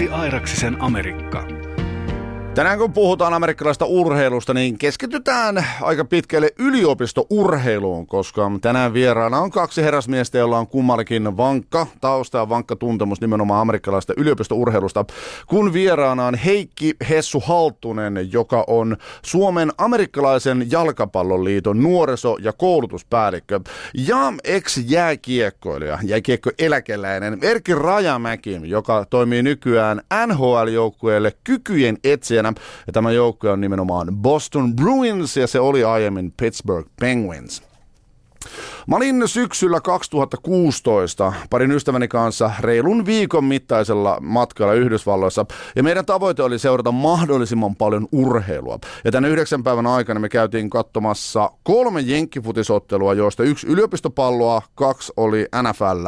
Matti Airaksisen Amerikka. Tänään kun puhutaan amerikkalaista urheilusta, niin keskitytään aika pitkälle yliopistourheiluun, koska tänään vieraana on kaksi herrasmiestä, joilla on kummallakin vankka tausta ja vankka tuntemus nimenomaan amerikkalaista yliopistourheilusta. Kun vieraana on Heikki Hessu Halttunen, joka on Suomen amerikkalaisen jalkapalloliiton nuoriso- ja koulutuspäällikkö, ja ex-jääkiekkoilija, jääkiekkoeläkeläinen Erkki Rajamäki, joka toimii nykyään NHL-joukkueelle kykyjen etsijänä ja tämä joukkue on nimenomaan Boston Bruins ja se oli aiemmin Pittsburgh Penguins. Mä olin syksyllä 2016 parin ystäväni kanssa reilun viikon mittaisella matkalla Yhdysvalloissa ja meidän tavoite oli seurata mahdollisimman paljon urheilua. Ja tänne yhdeksän päivän aikana me käytiin katsomassa kolme jenkkifutisottelua, joista yksi yliopistopalloa, kaksi oli NFL.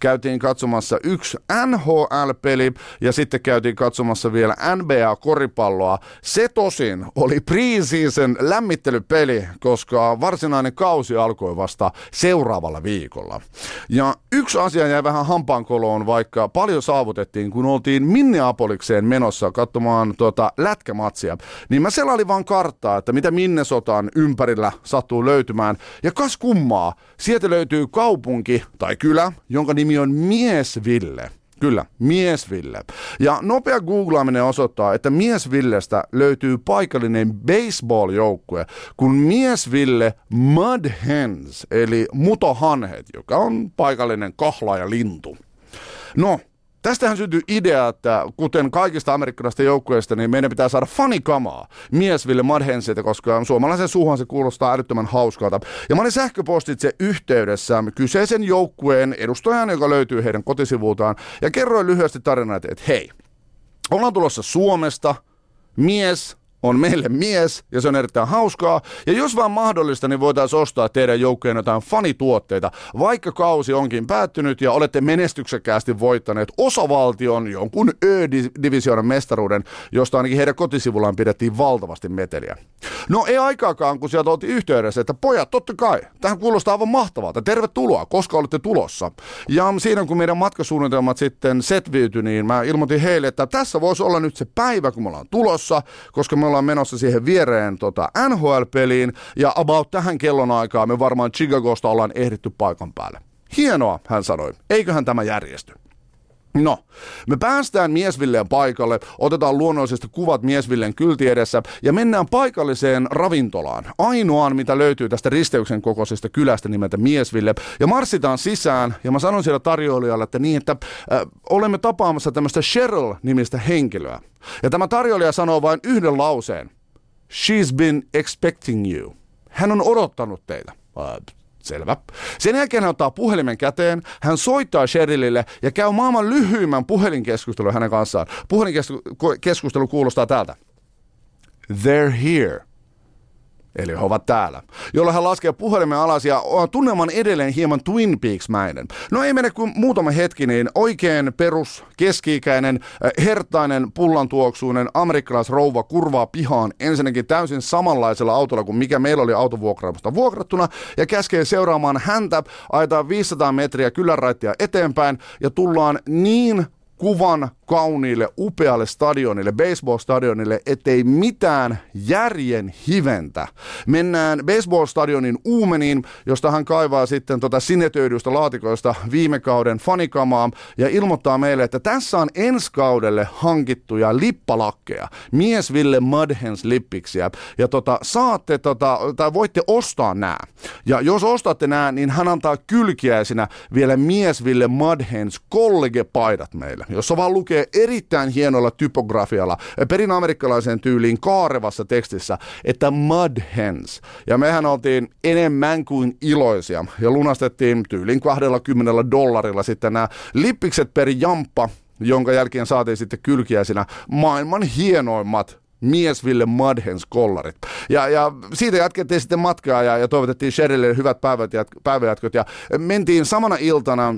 Käytiin katsomassa yksi NHL-peli ja sitten käytiin katsomassa vielä NBA-koripalloa. Se tosin oli preseason lämmittelypeli, koska varsinainen kausi alkoi vasta seuraavalla viikolla. Ja yksi asia jäi vähän hampaankoloon, vaikka paljon saavutettiin, kun oltiin Minneapolikseen menossa katsomaan tuota lätkämatsia, niin mä selailin vaan karttaa, että mitä Minnesotan ympärillä sattuu löytymään. Ja kas kummaa, sieltä löytyy kaupunki tai kylä, jonka nimi on Miesville. Kyllä, Miesville. Ja nopea googlaaminen osoittaa, että Miesvillestä löytyy paikallinen baseball-joukkue, kun Miesville Mud Hens, eli mutohanhet, joka on paikallinen kahlaaja lintu. No, Tästähän syntyy idea, että kuten kaikista amerikkalaisista joukkueista, niin meidän pitää saada fanikamaa miesville Madhensilta, koska suomalaisen suuhan se kuulostaa älyttömän hauskalta. Ja mä olin sähköpostitse yhteydessä kyseisen joukkueen edustajan, joka löytyy heidän kotisivultaan, ja kerroin lyhyesti tarinaa, että hei, ollaan tulossa Suomesta, mies on meille mies ja se on erittäin hauskaa. Ja jos vaan mahdollista, niin voitaisiin ostaa teidän joukkojen jotain fanituotteita, vaikka kausi onkin päättynyt ja olette menestyksekkäästi voittaneet osavaltion jonkun Ö-divisioonan mestaruuden, josta ainakin heidän kotisivullaan pidettiin valtavasti meteliä. No ei aikaakaan, kun sieltä oltiin yhteydessä, että pojat, totta kai, tähän kuulostaa aivan mahtavalta. Tervetuloa, koska olette tulossa. Ja siinä kun meidän matkasuunnitelmat sitten setviytyi, niin mä ilmoitin heille, että tässä voisi olla nyt se päivä, kun me ollaan tulossa, koska me ollaan menossa siihen viereen tota NHL-peliin, ja about tähän kellonaikaan me varmaan Chicagosta ollaan ehditty paikan päälle. Hienoa, hän sanoi. Eiköhän tämä järjesty. No, me päästään Miesvilleen paikalle, otetaan luonnollisesti kuvat Miesvilleen kylti edessä ja mennään paikalliseen ravintolaan. Ainoaan, mitä löytyy tästä risteyksen kokoisesta kylästä nimeltä Miesville. Ja marssitaan sisään ja mä sanon siellä tarjoilijalle, että niin, että äh, olemme tapaamassa tämmöistä Cheryl-nimistä henkilöä. Ja tämä tarjoilija sanoo vain yhden lauseen. She's been expecting you. Hän on odottanut teitä. Äh, Selvä. Sen jälkeen hän ottaa puhelimen käteen, hän soittaa Sherilille ja käy maailman lyhyimmän puhelinkeskustelun hänen kanssaan. Puhelinkeskustelu kuulostaa täältä. They're here. Eli he ovat täällä. Jolloin hän laskee puhelimen alas ja tunnelman edelleen hieman Twin Peaks-mäinen. No ei mene kuin muutama hetki, niin oikein perus, keski-ikäinen, hertainen, pullantuoksuinen amerikkalaisrouva kurvaa pihaan ensinnäkin täysin samanlaisella autolla kuin mikä meillä oli autovuokraamusta vuokrattuna ja käskee seuraamaan häntä, ajetaan 500 metriä kylänraittia eteenpäin ja tullaan niin kuvan kauniille, upealle stadionille, baseball-stadionille, ettei mitään järjen hiventä. Mennään baseball-stadionin uumeniin, josta hän kaivaa sitten tota sinetöidystä laatikoista viime kauden fanikamaa ja ilmoittaa meille, että tässä on ensi kaudelle hankittuja lippalakkeja, Miesville Mudhens lippiksiä ja tota, saatte tota, tai voitte ostaa nämä. Ja jos ostatte nämä, niin hän antaa kylkiäisinä vielä Miesville Mudhens kollegepaidat meille, jossa vaan lukee erittäin hienolla typografialla, perin amerikkalaiseen tyyliin kaarevassa tekstissä, että Mud Hens. Ja mehän oltiin enemmän kuin iloisia ja lunastettiin tyylin 20 dollarilla sitten nämä lippikset per jamppa, jonka jälkeen saatiin sitten kylkiäisinä maailman hienoimmat Miesville Mudhens kollarit. Ja, ja siitä jatkettiin sitten matkaa ja, ja toivotettiin Sherille hyvät päivät, päiväjatkot ja mentiin samana iltana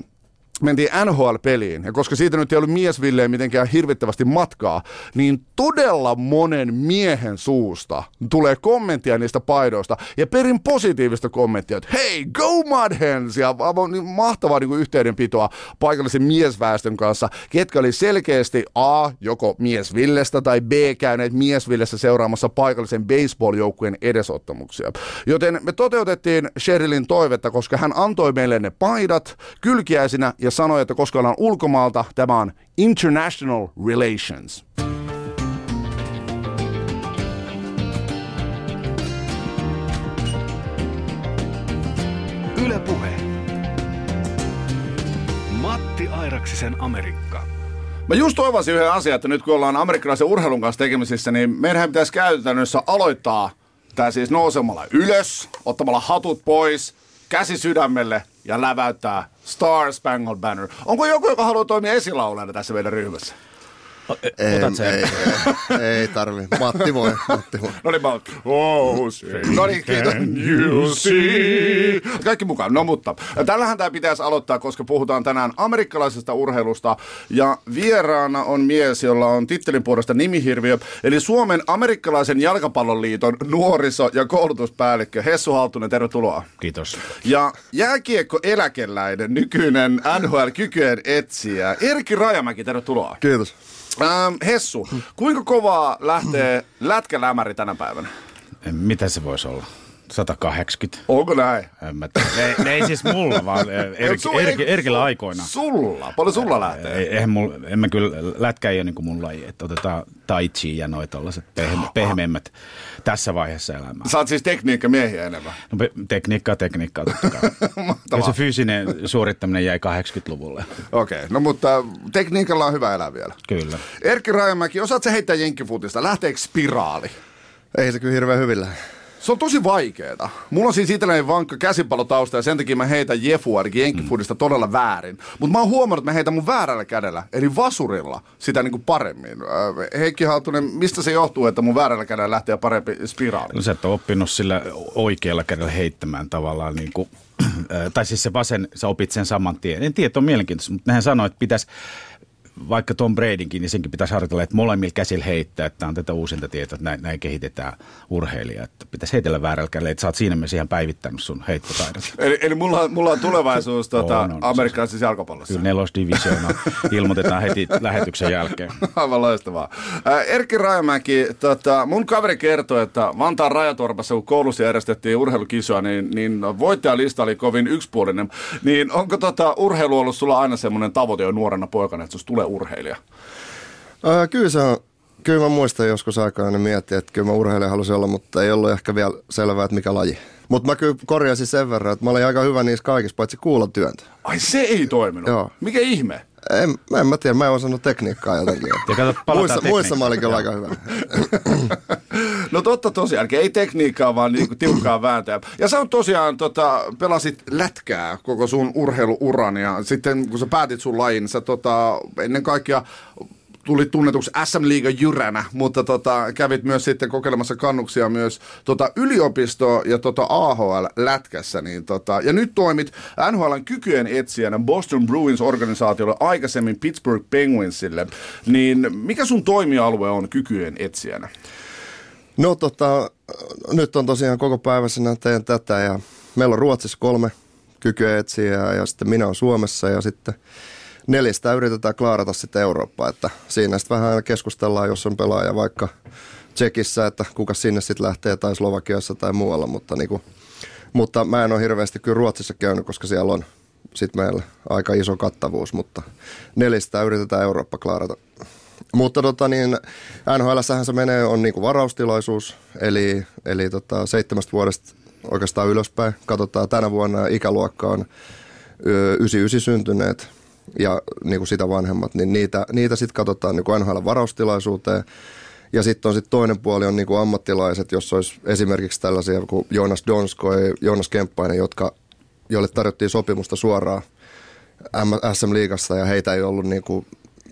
mentiin NHL-peliin, ja koska siitä nyt ei ollut miesvilleen mitenkään hirvittävästi matkaa, niin todella monen miehen suusta tulee kommenttia niistä paidoista, ja perin positiivista kommenttia, että hei, go Mudhens, ja niin mahtavaa niin kuin yhteydenpitoa paikallisen miesväestön kanssa, ketkä oli selkeästi A, joko miesvillestä tai B, käyneet miesvillessä seuraamassa paikallisen baseball-joukkueen edesottamuksia. Joten me toteutettiin Sherilyn toivetta, koska hän antoi meille ne paidat kylkiäisinä ja sanoi, että koska ollaan ulkomaalta, tämä on International Relations. Yle Puhe. Matti Airaksisen Amerikka. Mä just toivoisin yhden asian, että nyt kun ollaan amerikkalaisen urheilun kanssa tekemisissä, niin meidän pitäisi käytännössä aloittaa tämä siis nousemalla ylös, ottamalla hatut pois, käsi sydämelle ja läväyttää Star Spangled Banner. Onko joku, joka haluaa toimia esilaulajana tässä meidän ryhmässä? Ei, Otat sen. Ei, ei, ei tarvi. Matti voi. Matti voi. no niin, mä oh, No niin, kiitos. You see. Kaikki mukaan. No mutta, tällähän tämä pitäisi aloittaa, koska puhutaan tänään amerikkalaisesta urheilusta. Ja vieraana on mies, jolla on tittelin puolesta nimihirviö, eli Suomen amerikkalaisen jalkapalloliiton nuoriso- ja koulutuspäällikkö Hessu Haltunen. Tervetuloa. Kiitos. Ja jääkiekko eläkeläinen, nykyinen NHL-kykyjen etsijä, Erkki Rajamäki, tervetuloa. Kiitos. Ähm, Hessu, kuinka kovaa lähtee lätkälämäri tänä päivänä? Mitä se voisi olla? 180. Onko näin? En mä ei, ne ei siis mulla, vaan Erki, Erki, Erkillä aikoina. Sulla? Paljon sulla lähtee? Ei, eihän mulla, en mä kyllä, lätkä ei ole niin kuin mun laji, että otetaan tai chi ja noin tollaset pehme, pehmeämmät tässä vaiheessa elämää. Sä oot siis tekniikkamiehiä enemmän? No, tekniikkaa, tekniikkaa totta kai. ja se fyysinen suorittaminen jäi 80-luvulle. Okei, okay, no mutta tekniikalla on hyvä elää vielä. Kyllä. Erkki Rajamäki, osaat sä heittää jenkkifutista? Lähteekö spiraali? Ei se kyllä hirveän hyvin se on tosi vaikeeta. Mulla on siis itselleen vankka käsipallotausta ja sen takia mä heitän Jefua, jenkkifudista mm. todella väärin. Mutta mä oon huomannut, että mä heitän mun väärällä kädellä, eli vasurilla, sitä niinku paremmin. Äh, Heikki Haltunen, mistä se johtuu, että mun väärällä kädellä lähtee parempi spiraali? No sä et ole oppinut sillä oikealla kädellä heittämään tavallaan niin kuin, äh, tai siis se vasen, sä opit sen saman tien. En tiedä, on mielenkiintoista, mutta nehän sanoo, että pitäisi vaikka Tom Bradynkin, niin senkin pitäisi harjoitella, että molemmilla käsillä heittää, että on tätä uusinta tietoa, että näin, näin kehitetään urheilija. Että pitäisi heitellä väärällä kädellä, että sä oot siinä mielessä ihan päivittänyt sun heittotaidot. Eli, eli mulla, mulla on tulevaisuus tuota, on, on, amerikkalaisessa jalkapallossa. Kyllä nelosdivisioona ilmoitetaan heti lähetyksen jälkeen. Aivan loistavaa. Äh, Erkki Rajamäki, tota, mun kaveri kertoi, että Vantaan Rajatorpassa, kun koulussa järjestettiin urheilukisoa, niin, niin voittajalista oli kovin yksipuolinen. Niin onko tota, urheilu ollut sulla aina semmoinen tavoite jo nuorena poikana, että tulee urheilija? Ää, kyllä se on. Kyllä mä muistan joskus aikaa ne miettiä, että kyllä mä urheilija halusin olla, mutta ei ollut ehkä vielä selvää, että mikä laji. Mutta mä kyllä korjasin sen verran, että mä olin aika hyvä niissä kaikissa, paitsi kuulla työntä. Ai se ei toiminut? Joo. Mikä ihme? En, en mä tiedä, mä en osannut tekniikkaa jotenkin. Ja kato, muissa, muissa mä olin kyllä aika hyvä. no totta tosiaan, ei tekniikkaa, vaan niinku tiukkaa vääntöä. Ja sä on tosiaan, tota, pelasit lätkää koko sun urheiluuran ja sitten kun sä päätit sun lajin, sä tota, ennen kaikkea tuli tunnetuksi SM Liiga jyränä, mutta tota, kävit myös sitten kokeilemassa kannuksia myös tota, yliopisto- ja tota, AHL-lätkässä. Niin, tota, ja nyt toimit NHLn kykyjen etsijänä Boston Bruins-organisaatiolle aikaisemmin Pittsburgh Penguinsille. Niin mikä sun toimialue on kykyjen etsijänä? No tota, nyt on tosiaan koko päivässä teen tätä ja meillä on Ruotsissa kolme kykyä etsijää ja sitten minä olen Suomessa ja sitten neljästä yritetään klaarata sitten Eurooppaa, että siinä sitten vähän keskustellaan, jos on pelaaja vaikka Tsekissä, että kuka sinne sitten lähtee tai Slovakiassa tai muualla, mutta, niinku, mutta mä en ole hirveästi kyllä Ruotsissa käynyt, koska siellä on sitten meillä aika iso kattavuus, mutta neljästä yritetään Eurooppa klaarata. Mutta tota niin, nhl se menee, on niinku varaustilaisuus, eli, eli tota, seitsemästä vuodesta oikeastaan ylöspäin. Katsotaan tänä vuonna ikäluokka on 99 syntyneet, ja niin kuin sitä vanhemmat, niin niitä, niitä sitten katsotaan niin kuin NHL-varaustilaisuuteen. Ja sitten on sitten toinen puoli on niin kuin ammattilaiset, jos olisi esimerkiksi tällaisia kuin Jonas Donskoi, Jonas Kemppainen, jotka, joille tarjottiin sopimusta suoraan SM-liigassa ja heitä ei ollut niin kuin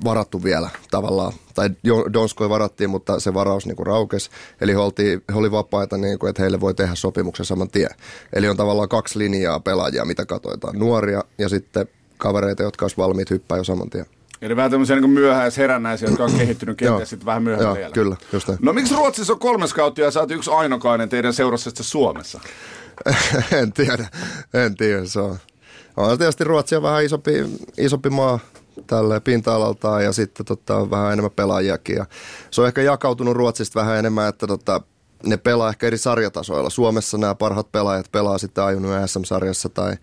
varattu vielä tavallaan. Tai Donskoi varattiin, mutta se varaus niin kuin raukesi. Eli he, oltiin, he oli vapaita, niin kuin, että heille voi tehdä sopimuksen saman tien. Eli on tavallaan kaksi linjaa pelaajia, mitä katsotaan. Nuoria ja sitten kavereita, jotka olisi valmiit hyppää jo saman tien. Eli vähän tämmöisiä niin herännäisiä, jotka on kehittynyt kenties sitten vähän myöhemmin Joo, kyllä, just näin. No miksi Ruotsissa on kolme skauttia ja sä oot yksi ainokainen teidän seurassa Suomessa? en tiedä, en tiedä. Se on, on tietysti Ruotsi on vähän isompi, isompi maa tälle pinta-alaltaan ja sitten tota, vähän enemmän pelaajiakin. Ja se on ehkä jakautunut Ruotsista vähän enemmän, että tota, ne pelaa ehkä eri sarjatasoilla. Suomessa nämä parhaat pelaajat pelaa sitten ajunut SM-sarjassa tai eh,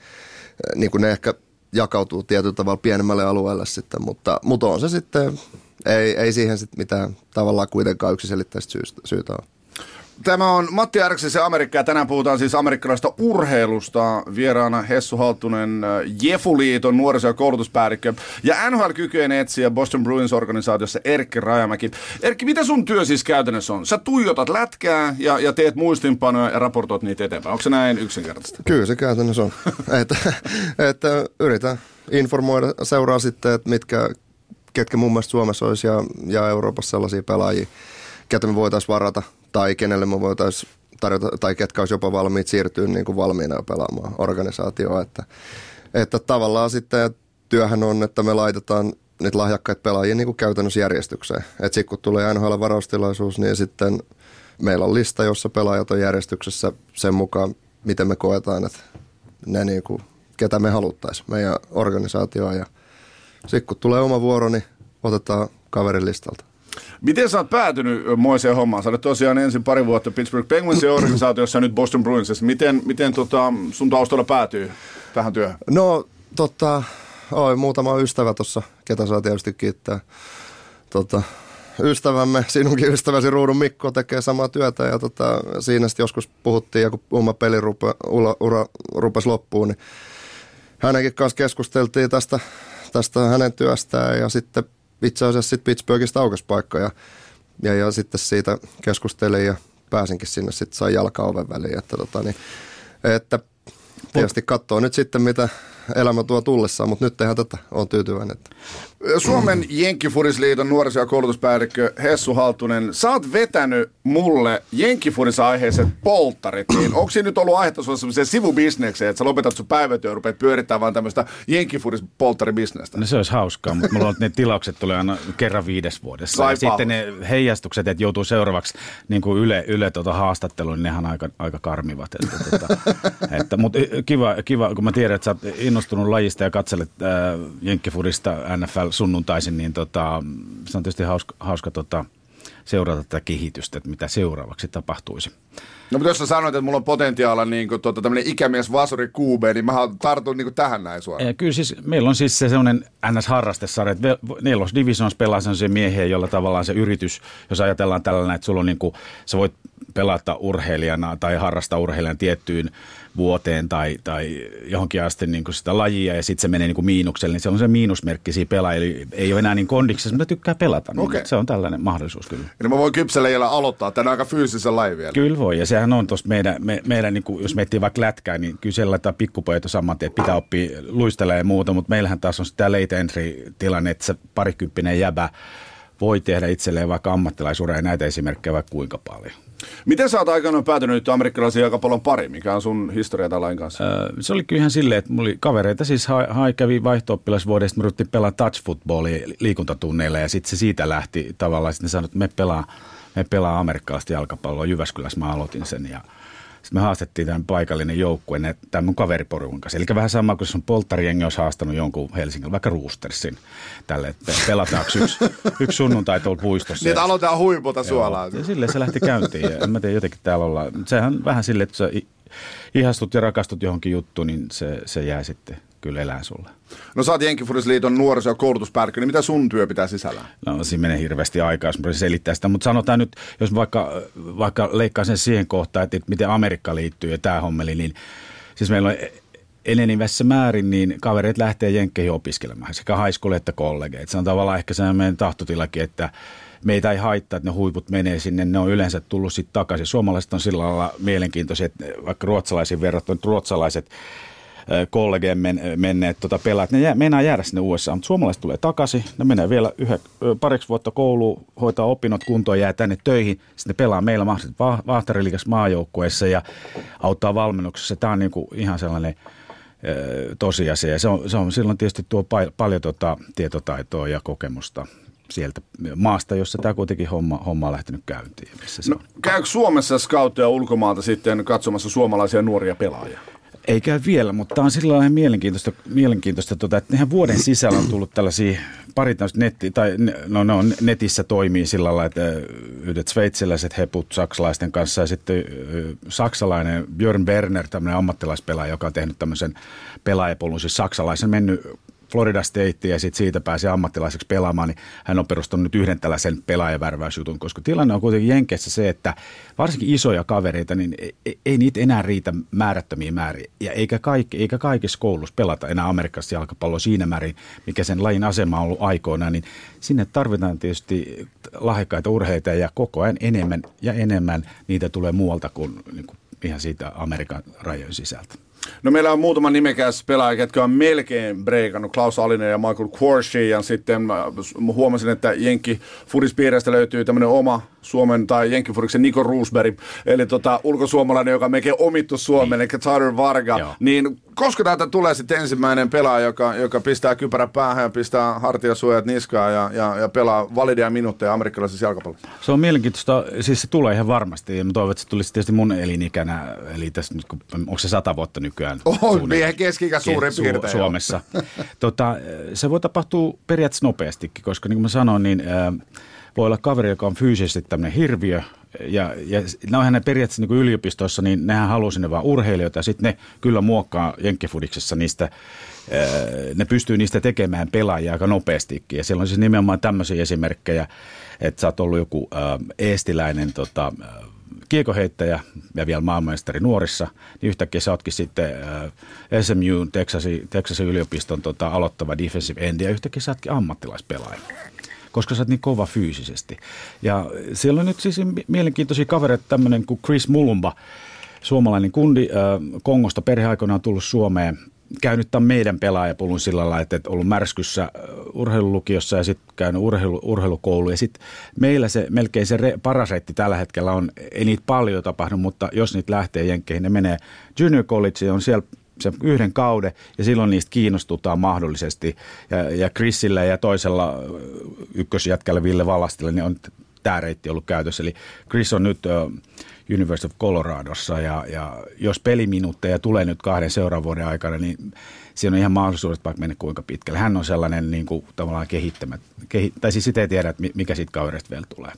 niin kuin ne ehkä jakautuu tietyllä tavalla pienemmälle alueelle sitten, mutta, mutta on se sitten, ei, ei siihen sitten mitään tavallaan kuitenkaan yksiselitteistä syystä, syytä ole. Tämä on Matti Arksis ja Amerikka ja tänään puhutaan siis amerikkalaisesta urheilusta. Vieraana Hessu Halttunen, äh, Jefuliiton nuoriso- ja koulutuspäällikkö ja NHL-kykyjen etsiä Boston Bruins organisaatiossa Erkki Rajamäki. Erkki, mitä sun työ siis käytännössä on? Sä tuijotat lätkää ja, ja teet muistinpanoja ja raportoit niitä eteenpäin. Onko se näin yksinkertaista? Kyllä se käytännössä on. että, että yritän informoida, seuraa sitten, että mitkä, ketkä mun mielestä Suomessa olisi ja, ja Euroopassa sellaisia pelaajia, ketä me voitaisiin varata – tai kenelle me voitaisiin tarjota, tai ketkä olisi jopa valmiit siirtyä niin kuin valmiina pelaamaan organisaatioon. Että, että tavallaan sitten työhän on, että me laitetaan niitä lahjakkaita pelaajia niin kuin käytännössä järjestykseen. Että sitten kun tulee NHL-varaustilaisuus, niin sitten meillä on lista, jossa pelaajat on järjestyksessä sen mukaan, miten me koetaan, että ne niin kuin, ketä me haluttaisiin meidän organisaatioon. Ja sitten kun tulee oma vuoro, niin otetaan kaverin listalta. Miten sä oot päätynyt moiseen hommaan? Sä olet tosiaan ensin pari vuotta Pittsburgh Penguinsin organisaatiossa ja nyt Boston Bruinsissa. Miten, miten tota, sun taustalla päätyy tähän työhön? No, tota, oi, muutama ystävä tuossa, ketä saa tietysti kiittää. Tota, ystävämme, sinunkin ystäväsi Ruudun Mikko tekee samaa työtä ja tota, siinä sitten joskus puhuttiin ja kun oma peli rupe, ura, ura, rupesi loppuun, niin hänenkin kanssa keskusteltiin tästä, tästä hänen työstään ja sitten itse asiassa sitten Pittsburghista aukesi paikka ja, ja, ja sitten siitä keskustelin ja pääsinkin sinne sitten sai jalka oven väliin. Että, tota, niin, että tietysti katsoo nyt sitten, mitä elämä tuo tullessaan, mutta nyt tehdään tätä, on tyytyväinen. Suomen Jenkkifurisliiton nuoriso- ja koulutuspäällikkö Hessu Haltunen, sä oot vetänyt mulle Jenkkifuris aiheiset polttarit, niin onko siinä nyt ollut aihetta sulla sellaiseen sivubisnekseen, että sä lopetat sun päivätyö ja rupeat pyörittämään vaan tämmöistä Jenkkifuris polttaribisnestä? No se olisi hauskaa, mutta mulla on ne tilaukset tulee aina kerran viides vuodessa. ja sitten ne heijastukset, että joutuu seuraavaksi niin kuin Yle, yle tuota haastatteluun, niin nehän aika, aika karmivat. Että, tuota, että, mutta kiva, kiva, kun mä tiedän, että sä oot innostunut lajista ja katselet äh, Jenkkifurista NFL sunnuntaisin, niin tota, se on tietysti hauska, hauska tota, seurata tätä kehitystä, että mitä seuraavaksi tapahtuisi. No mutta jos sä sanoit, että mulla on potentiaalia niin kuin, tuota, tämmöinen ikämies vasuri QB, niin mä tartun niin kuin tähän näin suoraan. Ja kyllä siis meillä on siis se semmoinen NS-harrastesarja, että Nelos Divisions pelaa sellaisia miehiä, jolla tavallaan se yritys, jos ajatellaan tällainen, että sulla on niin kuin, sä voit pelata urheilijana tai harrastaa urheilijan tiettyyn vuoteen tai, tai johonkin asti niin kuin sitä lajia ja sitten se menee niin kuin miinukselle, niin se on se miinusmerkki siinä pelaa, eli ei ole enää niin kondiksessa, mutta tykkää pelata. Niin okay. Se on tällainen mahdollisuus kyllä. Eli mä voin kypsellä aloittaa tämän aika fyysisen lajin vielä. Kyllä voi, ja sehän on tuossa meidän, me, meidän niin kuin, jos miettii vaikka lätkää, niin kyllä siellä laittaa pikkupojat saman tien, että pitää oppia luistella ja muuta, mutta meillähän taas on sitä late entry tilanne, että se parikymppinen jäbä voi tehdä itselleen vaikka ammattilaisuuden ja näitä esimerkkejä vaikka kuinka paljon. Miten sä oot aikanaan päätynyt amerikkalaisen jalkapallon pari? Mikä on sun historia tällainen kanssa? Öö, se oli ihan silleen, että mulla oli kavereita, siis ha- ha- kävi vaihto-oppilasvuodesta, me ryhtiin pelaa touch footballia liikuntatunneilla ja sitten se siitä lähti tavallaan, sitten ne sanoi, että me pelaa, me pelaa amerikkalaista jalkapalloa, Jyväskylässä mä aloitin sen ja sitten me haastettiin tämän paikallinen joukkue tämän mun kaveriporukun kanssa. Eli vähän sama kuin sun polttarijengi olisi haastanut jonkun Helsingin, vaikka Roostersin, tälle, että pelataanko yksi, yksi sunnuntai tuolla puistossa. Niin, että aloitetaan huipulta suolaa. Ja silleen se lähti käyntiin. Ja en mä tiedä, jotenkin täällä ollaan. Sehän vähän silleen, että sä ihastut ja rakastut johonkin juttuun, niin se, se jää sitten kyllä elää sulle. No sä oot Jenkkifurisliiton nuoriso- ja koulutuspäällikkö, niin mitä sun työ pitää sisällä? No siinä menee hirveästi aikaa, jos mä selittää sitä, mutta sanotaan nyt, jos vaikka, vaikka leikkaa sen siihen kohtaan, että, miten Amerikka liittyy ja tämä hommeli, niin siis meillä on enenevässä määrin, niin kaverit lähtee jenkkeihin opiskelemaan, sekä high että kollegeet. Se on tavallaan ehkä sellainen tahtotilakin, että meitä ei haittaa, että ne huiput menee sinne, ne on yleensä tullut sitten takaisin. Suomalaiset on sillä lailla mielenkiintoisia, että vaikka ruotsalaisiin verrattuna, ruotsalaiset kollegeen men, menneet tota pelaat, ne jää, meinaa jäädä sinne USA, mutta suomalaiset tulee takaisin, ne menee vielä yhä, pariksi vuotta kouluun, hoitaa opinnot kuntoon, jää tänne töihin, sitten ne pelaa meillä mahdollisesti Vahtariliikas maajoukkueessa ja auttaa valmennuksessa. Tämä on niin kuin ihan sellainen tosiasia. Se on, se on silloin tietysti tuo pa- paljon tota, tietotaitoa ja kokemusta sieltä maasta, jossa tämä kuitenkin homma, homma on lähtenyt käyntiin. Missä se no, on. käykö Suomessa scoutteja ulkomaalta sitten katsomassa suomalaisia nuoria pelaajia? Ei käy vielä, mutta tämä on sillä lailla mielenkiintoista, mielenkiintoista tota, että nehän vuoden sisällä on tullut tällaisia pari netti, tai no, no, netissä toimii sillä lailla, että yhdet sveitsiläiset heput saksalaisten kanssa ja sitten saksalainen Björn Berner, tämmöinen ammattilaispelaaja, joka on tehnyt tämmöisen pelaajapolun, siis saksalaisen mennyt Florida State ja sitten siitä pääsi ammattilaiseksi pelaamaan, niin hän on perustanut nyt yhden tällaisen pelaajavärväysjutun, koska tilanne on kuitenkin Jenkeissä se, että varsinkin isoja kavereita, niin ei, ei niitä enää riitä määrättömiä määriä. Ja eikä, kaikki, eikä kaikissa koulussa pelata enää Amerikassa jalkapalloa siinä määrin, mikä sen lajin asema on ollut aikoina, niin sinne tarvitaan tietysti lahjakkaita urheita ja koko ajan enemmän ja enemmän niitä tulee muualta kuin, niin kuin ihan siitä Amerikan rajojen sisältä. No meillä on muutama nimekäs pelaaja, jotka on melkein breikannut, Klaus Alinen ja Michael Quarshi, ja sitten huomasin, että Jenkki Fudispiirestä löytyy tämmöinen oma Suomen tai Jenkkifuriksen Niko Roosberg, eli tota, ulkosuomalainen, joka on melkein omittu Suomeen, eli Tyler Varga, Joo. niin koska täältä tulee sitten ensimmäinen pelaaja, joka, joka pistää kypärä päähän ja pistää hartiasuojat niskaan ja, ja, ja pelaa validia minuutteja amerikkalaisessa jalkapallossa? Se on mielenkiintoista, siis se tulee ihan varmasti, ja mä toivon, että se tulisi tietysti mun elinikänä, eli tässä nyt, onko se sata vuotta nykyään? Oh, miehen keskikä suurin piirtein. Su- Suomessa. tota, se voi tapahtua periaatteessa nopeastikin, koska niin kuin mä sanoin, niin äh, voi olla kaveri, joka on fyysisesti tämmöinen hirviö, ja, ja onhan ne periaatteessa niin yliopistoissa, niin nehän haluaa sinne vaan urheilijoita, ja sitten ne kyllä muokkaa Jenkkifudiksessa niistä, ne pystyy niistä tekemään pelaajia aika nopeastikin. Ja siellä on siis nimenomaan tämmöisiä esimerkkejä, että sä oot ollut joku eestiläinen tota, kiekoheittäjä ja vielä maailmanmestari nuorissa, niin yhtäkkiä sä ootkin sitten SMU, Texasin, Texasin yliopiston tota, aloittava defensive end, ja yhtäkkiä sä ootkin ammattilaispelaaja koska sä oot niin kova fyysisesti. Ja siellä on nyt siis mielenkiintoisia kavereita, tämmöinen kuin Chris Mulumba, suomalainen kundi äh, Kongosta perheaikoina on tullut Suomeen käynyt tämän meidän pelaajapulun sillä lailla, että ollut märskyssä urheilulukiossa ja sitten käynyt urheilu, urheilukoulu. Ja sitten meillä se melkein se re, paras reitti tällä hetkellä on, ei niitä paljon tapahdu, mutta jos niitä lähtee jenkkeihin, ne menee junior college, on siellä se yhden kauden ja silloin niistä kiinnostutaan mahdollisesti. Ja, ja Chrisillä ja toisella ykkösjätkällä Ville Valastilla niin on tämä reitti ollut käytössä. Eli Chris on nyt University of Coloradossa ja, ja jos peliminuutteja tulee nyt kahden seuraavan vuoden aikana, niin siinä on ihan mahdollisuudet vaikka mennä kuinka pitkälle. Hän on sellainen niin kuin, tavallaan kehittämät, kehi, tai siis sitä ei tiedä, että mikä siitä kaverista vielä tulee.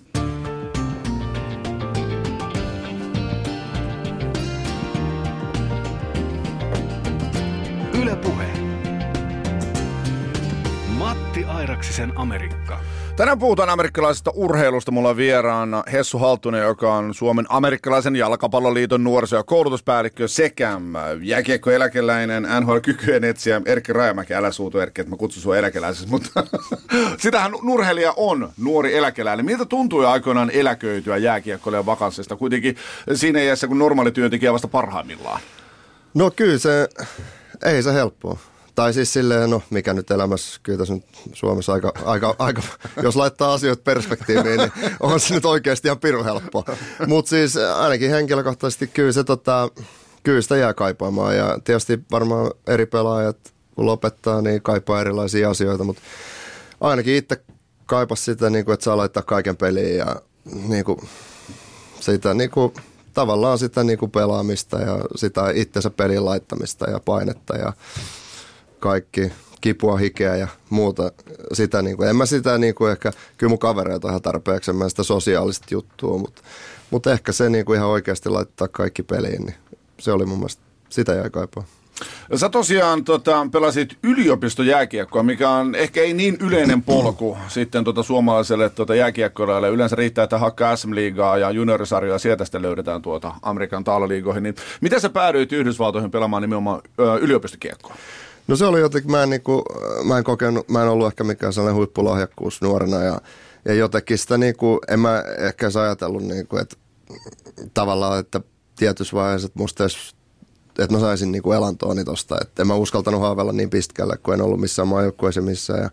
Ylepuhe. Matti Airaksisen Amerikka. Tänään puhutaan amerikkalaisesta urheilusta. Mulla on vieraana Hessu Haltunen, joka on Suomen amerikkalaisen jalkapalloliiton nuoriso- ja koulutuspäällikkö sekä jääkiekkoeläkeläinen, NHL-kykyjen etsijä Erkki Rajamäki. Älä suutu Erkki, että mä kutsun sua eläkeläiseksi, mutta sitähän nurheilija on, nuori eläkeläinen. Miltä tuntui aikoinaan eläköityä jääkiekkoilijan vakanssista kuitenkin siinä iässä, kun normaali työntekijä vasta parhaimmillaan? No kyllä se, ei se helppoa. Tai siis silleen, no mikä nyt elämässä, kyllä tässä nyt Suomessa aika, aika, aika jos laittaa asioita perspektiiviin, niin on se nyt oikeasti ihan pirun helppo. Mutta siis ainakin henkilökohtaisesti kyllä se tota, kyllä sitä jää kaipaamaan ja tietysti varmaan eri pelaajat lopettaa, niin kaipaa erilaisia asioita, mutta ainakin itse kaipas sitä, niin kuin, että saa laittaa kaiken peliin ja niin kuin, sitä niin kuin, tavallaan sitä niin kuin pelaamista ja sitä itsensä pelin laittamista ja painetta ja kaikki kipua, hikeä ja muuta. Sitä, niin kuin, en mä sitä niin kuin ehkä, kyllä mun kavereita ihan tarpeeksi, en mä sitä sosiaalista juttua, mutta, mutta ehkä se niin kuin ihan oikeasti laittaa kaikki peliin, niin se oli mun mielestä, sitä jäi kaipaa. Sä tosiaan tota, pelasit yliopistojääkiekkoa, mikä on ehkä ei niin yleinen polku sitten tota, suomalaiselle tota, jääkiekkoille. Yleensä riittää, että hakkaa SM-liigaa ja juniorisarjoja, sieltä sitten löydetään tuota Amerikan taalaliigoihin. Niin miten sä päädyit Yhdysvaltoihin pelaamaan nimenomaan ö, yliopistokiekkoa? No se oli jotenkin, mä en, niin kuin, mä en kokenut, mä en ollut ehkä mikään sellainen huippulahjakkuus nuorena ja, ja jotenkin sitä niin kuin, en mä ehkä edes ajatellut niin kuin, että tavallaan, että tietyssä vaiheessa, että musta edes, että mä saisin niin kuin elantooni tosta, että en mä uskaltanut haaveilla niin pitkälle, kun en ollut missään maajoukkueessa missään ja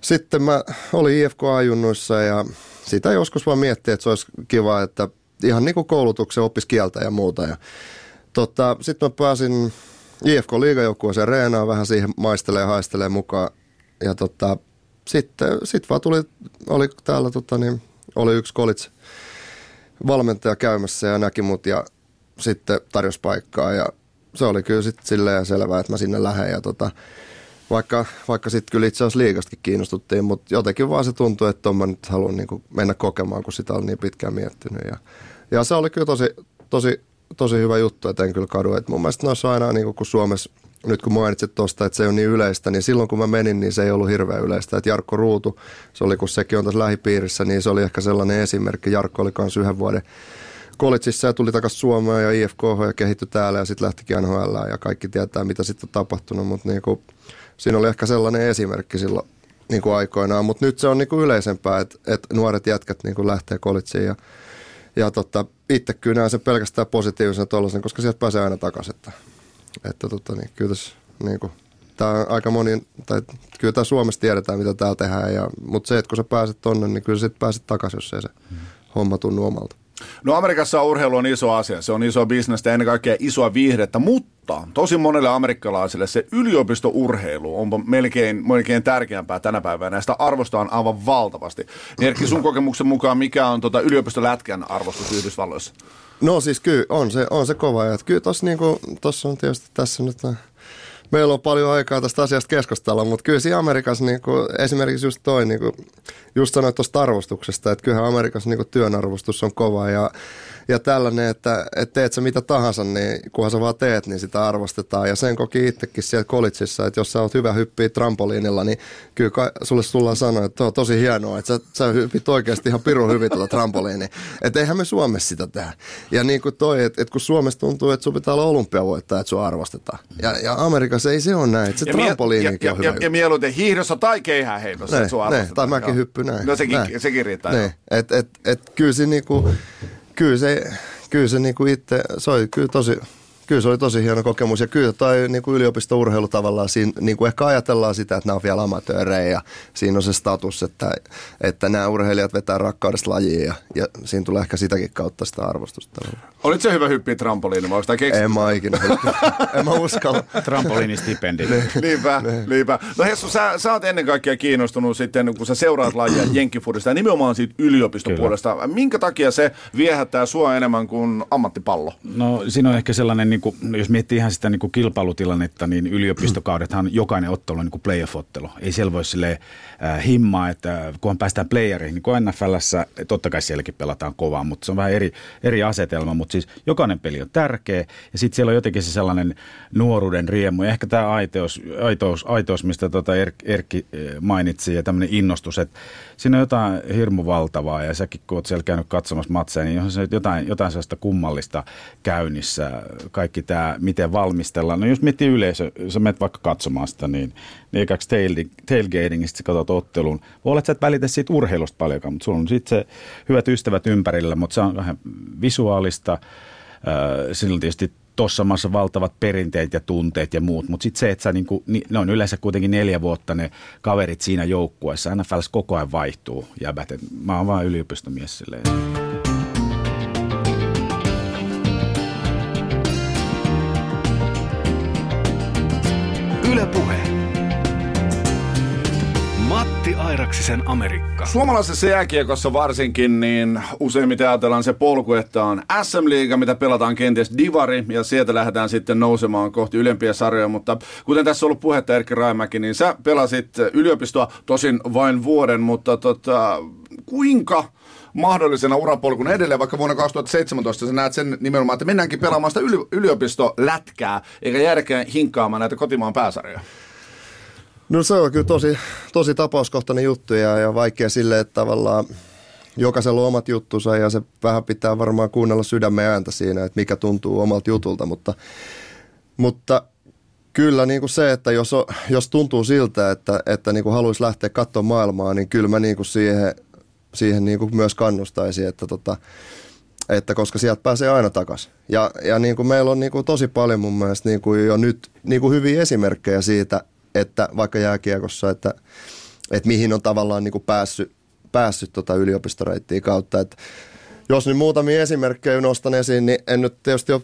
sitten mä olin IFK-ajunnuissa ja sitä joskus vaan miettii, että se olisi kiva, että ihan niin kuin koulutuksen oppisi kieltä ja muuta ja tota, sitten mä pääsin IFK liigajoukkueeseen reenaa vähän siihen maistelee haistelee mukaan. Ja tota, sitten sit vaan tuli, oli täällä tota, niin, oli yksi kolits valmentaja käymässä ja näki mut ja sitten tarjosi paikkaa ja se oli kyllä sitten silleen selvää, että mä sinne lähden ja tota, vaikka, vaikka sitten kyllä itse asiassa liikastakin kiinnostuttiin, mutta jotenkin vaan se tuntui, että on mä nyt haluan niin mennä kokemaan, kun sitä on niin pitkään miettinyt. Ja, ja se oli kyllä tosi, tosi, tosi hyvä juttu, että en kyllä kadu. Et mun mielestä noissa aina, niin kun Suomessa, nyt kun mainitsit tuosta, että se on niin yleistä, niin silloin kun mä menin, niin se ei ollut hirveän yleistä. Että Jarkko Ruutu, se oli kun sekin on tässä lähipiirissä, niin se oli ehkä sellainen esimerkki. Jarkko oli myös yhden vuoden kolitsissa ja tuli takaisin Suomeen ja IFK ja kehittyi täällä ja sitten lähtikin NHL ja kaikki tietää, mitä sitten on tapahtunut, mutta niin kuin, siinä oli ehkä sellainen esimerkki silloin niin kuin aikoinaan, mutta nyt se on niin kuin yleisempää, että, että nuoret jätkät niin kuin lähtee kolitsiin ja, ja tota, itse kyllä näen sen pelkästään positiivisena tuollaisen, koska sieltä pääsee aina takaisin. Että, että tota, niin, kyllä tässä niin kuin, tämä on aika moni, tai kyllä tämä Suomessa tiedetään, mitä täällä tehdään, ja, mutta se, että kun sä pääset tonne, niin kyllä sitten pääset takaisin, jos ei se mm. homma tunnu omalta. No Amerikassa urheilu on iso asia, se on iso bisnestä ja ennen kaikkea isoa viihdettä, mutta tosi monelle amerikkalaisille se yliopistourheilu on melkein, melkein tärkeämpää tänä päivänä ja sitä arvostetaan aivan valtavasti. Erkki, sun kokemuksen mukaan mikä on tota yliopistolätkän arvostus Yhdysvalloissa? No siis kyllä, on se, on se kova. Kyllä tuossa niinku, on tietysti tässä nyt meillä on paljon aikaa tästä asiasta keskustella, mutta kyllä siinä Amerikassa niin kuin, esimerkiksi just toi, niin kuin, just sanoit tuosta arvostuksesta, että kyllähän Amerikassa niin kuin, työn arvostus on kova ja ja tällainen, että, että teet sä mitä tahansa, niin kunhan sä vaan teet, niin sitä arvostetaan. Ja sen koki itsekin siellä kolitsissa, että jos sä oot hyvä hyppiä trampoliinilla, niin kyllä ka- sulle tullaan sanoa, että on tosi hienoa, että sä, sä hyppit oikeasti ihan pirun hyvin tuota trampoliini. Että eihän me Suomessa sitä tehdä. Ja niin kuin toi, että, että kun Suomessa tuntuu, että sun pitää olla olympiavoittaja, että sua arvostetaan. Ja, ja Amerikassa ei se ole näin, että se ja trampoliinikin ja, on hyvä. Ja, ja, mieluiten hiihdossa tai keihäänheitossa, että sua arvostetaan. Tai mäkin hyppy näin. No sekin, näin. sekin riittää. Niin. Et, et, et, kyllä se niinku, kyllä se, kyllä se niinku itse, se oli kyllä tosi, kyllä se oli tosi hieno kokemus. Ja kyllä toi niin kuin yliopistourheilu tavallaan, siinä, niin kuin ehkä ajatellaan sitä, että nämä on vielä amatöörejä ja siinä on se status, että, että nämä urheilijat vetää rakkaudesta lajiin ja, ja siinä tulee ehkä sitäkin kautta sitä arvostusta. Olit se hyvä hyppiä trampoliini, vai onko En mä ikinä En mä uskalla. Trampoliinistipendi. niinpä, niinpä. No Hessu, sä, sä oot ennen kaikkea kiinnostunut sitten, kun sä seuraat lajia jenkkifudista ja nimenomaan siitä yliopistopuolesta. Kyllä. Minkä takia se viehättää sua enemmän kuin ammattipallo? No siinä on ehkä sellainen, niin kuin, jos miettii ihan sitä niin kuin kilpailutilannetta, niin yliopistokaudethan jokainen ottelu on niin kuin playoff-ottelu. Ei siellä voi silleen äh, himmaa, että kunhan päästään playereihin, niin kuin NFLssä, totta kai sielläkin pelataan kovaa, mutta se on vähän eri, eri asetelma, mutta siis jokainen peli on tärkeä ja sitten siellä on jotenkin se sellainen nuoruuden riemu ja ehkä tämä aiteus, aitous, aitous mistä tota er, Erkki eh, mainitsi ja tämmöinen innostus, että siinä on jotain hirmu valtavaa ja säkin kun oot siellä käynyt katsomassa matseja, niin on se jotain, jotain sellaista kummallista käynnissä, kaikki tämä, miten valmistellaan. No jos miettii yleisö, sä menet vaikka katsomaan sitä, niin, niin ekaksi tailgatingista sä katsot ottelun. Voi olla, että sä et välitä siitä urheilusta paljonkaan, mutta sulla on sitten se hyvät ystävät ympärillä, mutta se on vähän visuaalista. Sillä on tietysti tuossa maassa valtavat perinteet ja tunteet ja muut, mutta sitten se, että sä niinku, ne on yleensä kuitenkin neljä vuotta ne kaverit siinä joukkueessa. NFLs koko ajan vaihtuu jäbät. Mä oon vaan yliopistomies silleen. Matti Airaksisen Amerikka. Suomalaisessa jääkiekossa varsinkin, niin useimmiten ajatellaan se polku, että on SM-liiga, mitä pelataan kenties divari, ja sieltä lähdetään sitten nousemaan kohti ylempiä sarjoja, mutta kuten tässä on ollut puhetta Erkki Raimäki, niin sä pelasit yliopistoa tosin vain vuoden, mutta tota, kuinka mahdollisena urapolkun edelleen, vaikka vuonna 2017 sä näet sen nimenomaan, että mennäänkin pelaamaan sitä yliopistolätkää, eikä jäädäkään hinkkaamaan näitä kotimaan pääsarjoja. No se on kyllä tosi, tosi tapauskohtainen juttu ja, ja vaikea sille, että tavallaan jokaisella on omat juttunsa ja se vähän pitää varmaan kuunnella sydämen ääntä siinä, että mikä tuntuu omalta jutulta, mutta, mutta kyllä niin kuin se, että jos, on, jos tuntuu siltä, että, että niin kuin haluaisi lähteä katsomaan maailmaa, niin kyllä mä niin kuin siihen, siihen niin kuin myös kannustaisin, että tota, että koska sieltä pääsee aina takaisin. Ja, ja niin kuin meillä on niin kuin tosi paljon mun mielestä niin kuin jo nyt niin kuin hyviä esimerkkejä siitä, että vaikka jääkiekossa, että, että mihin on tavallaan niin kuin päässyt, päässyt tota yliopistoreittiä kautta. Että jos nyt muutamia esimerkkejä nostan esiin, niin en nyt tietysti ole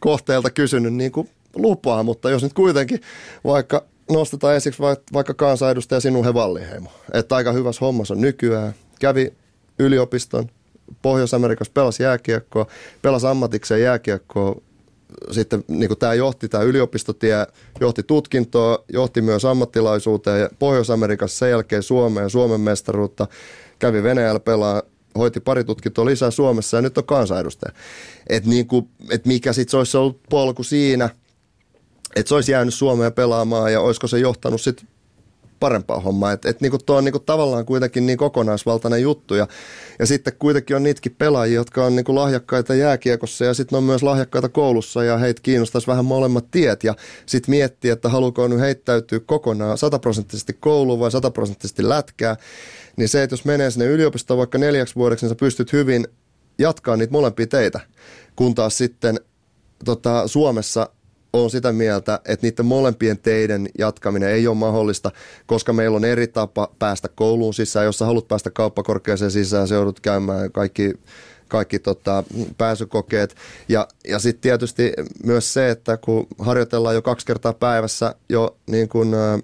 kohteelta kysynyt niin kuin lupaa, mutta jos nyt kuitenkin vaikka nostetaan esiksi vaikka kansanedustaja sinun Hevalliheimo, että aika hyvässä hommassa on nykyään, kävi yliopiston, Pohjois-Amerikassa pelasi jääkiekkoa, pelasi ammatikseen jääkiekkoa, sitten niin kuin tämä johti, tämä yliopistotie johti tutkintoa, johti myös ammattilaisuuteen Pohjois-Amerikassa sen jälkeen Suomeen, Suomen mestaruutta, kävi Venäjällä pelaa, hoiti pari tutkintoa lisää Suomessa ja nyt on kansanedustaja. Että niin et mikä sitten olisi ollut polku siinä, että se olisi jäänyt Suomeen pelaamaan ja olisiko se johtanut sitten parempaa hommaa. Että et niinku tuo on niinku tavallaan kuitenkin niin kokonaisvaltainen juttu. Ja, ja sitten kuitenkin on niitäkin pelaajia, jotka on niinku lahjakkaita jääkiekossa ja sitten on myös lahjakkaita koulussa ja heitä kiinnostaisi vähän molemmat tiet. Ja sitten miettiä, että haluuko nyt heittäytyä kokonaan sataprosenttisesti kouluun vai sataprosenttisesti lätkää. Niin se, että jos menee sinne yliopistoon vaikka neljäksi vuodeksi, niin sä pystyt hyvin jatkaa niitä molempia teitä. Kun taas sitten tota, Suomessa on sitä mieltä, että niiden molempien teiden jatkaminen ei ole mahdollista, koska meillä on eri tapa päästä kouluun sisään. Jos sä haluat päästä kauppakorkeaseen sisään, se joudut käymään kaikki kaikki tota, pääsykokeet. Ja, ja sitten tietysti myös se, että kun harjoitellaan jo kaksi kertaa päivässä jo niin kuin, ä,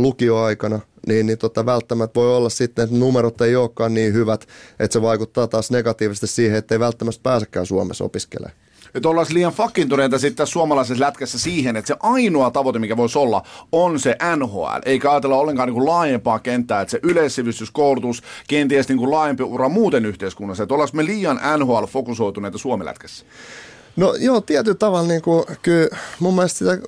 lukioaikana, niin, niin tota, välttämättä voi olla sitten, että numerot ei olekaan niin hyvät, että se vaikuttaa taas negatiivisesti siihen, että ei välttämättä pääsekään Suomessa opiskelemaan että ollaan liian fakkintuneita sitten suomalaisessa lätkässä siihen, että se ainoa tavoite, mikä voisi olla, on se NHL. Eikä ajatella ollenkaan niin kuin laajempaa kenttää, että se yleissivistyskoulutus, kenties niin kuin laajempi ura muuten yhteiskunnassa. Että ollaanko me liian NHL-fokusoituneita Suomi-lätkässä? No joo, tietyllä tavalla niin kuin, kyllä mun mielestä sitä,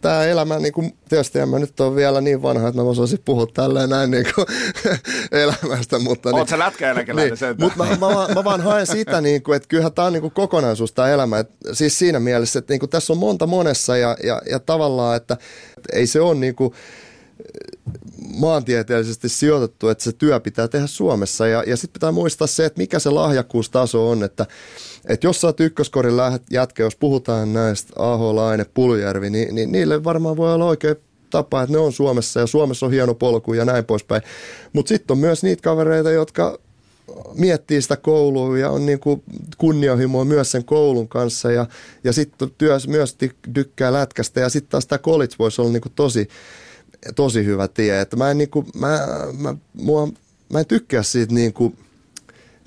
tämä elämä, niin kuin, tietysti en mä nyt ole vielä niin vanha, että mä voisin puhua tälleen näin niin kuin, elämästä. Mutta, Oot niin, sä lätkäeläkeläinen niin, sen? Mutta mä, mä, mä, mä, vaan haen sitä, niin kuin, että kyllähän tämä on niin kuin kokonaisuus tämä elämä. Et, siis siinä mielessä, että niin kuin, tässä on monta monessa ja, ja, ja tavallaan, että, että ei se ole niin kuin, maantieteellisesti sijoitettu, että se työ pitää tehdä Suomessa. Ja, ja sitten pitää muistaa se, että mikä se lahjakkuustaso on, että, että jos sä oot ykköskorin jätkä, jos puhutaan näistä Aho, Laine, Pulujärvi, niin, niin niille varmaan voi olla oikein tapa, että ne on Suomessa ja Suomessa on hieno polku ja näin poispäin. Mutta sitten on myös niitä kavereita, jotka miettii sitä koulua ja on niin kuin kunnianhimoa myös sen koulun kanssa ja, ja sitten työs myös tykkää lätkästä ja sitten taas tämä college voisi olla niin kuin tosi, tosi hyvä tie. Että mä, en niin kuin, mä, mä, mua, mä en tykkää siitä niin kuin,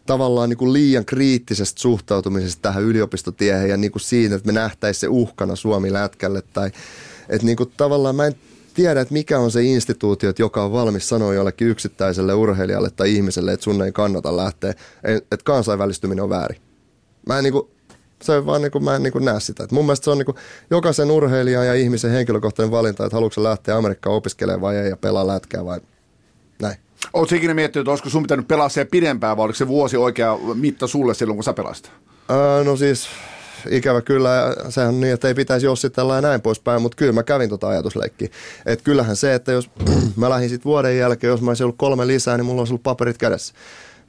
tavallaan niin kuin liian kriittisestä suhtautumisesta tähän yliopistotiehen ja niin kuin siinä, että me nähtäisiin se uhkana Suomi-lätkälle. Tai, että niin kuin tavallaan mä en tiedä, että mikä on se instituutio, joka on valmis sanoa jollekin yksittäiselle urheilijalle tai ihmiselle, että sun ei kannata lähteä, että kansainvälistyminen on väärin. Mä en niin kuin, se vaan niin kuin, mä en niin kuin näe sitä. Et mun mielestä se on niin kuin jokaisen urheilijan ja ihmisen henkilökohtainen valinta, että haluatko lähteä Amerikkaan opiskelemaan vai ei ja pelaa lätkää vai näin. Oletko ikinä miettinyt, että olisiko sun pitänyt pelaa se pidempään vai oliko se vuosi oikea mitta sulle silloin, kun sä pelasit? Öö, no siis ikävä kyllä, sehän on niin, että ei pitäisi jossitella ja näin poispäin, mutta kyllä mä kävin tota ajatusleikkiä. Että kyllähän se, että jos mä lähdin sitten vuoden jälkeen, jos mä olisin ollut kolme lisää, niin mulla olisi ollut paperit kädessä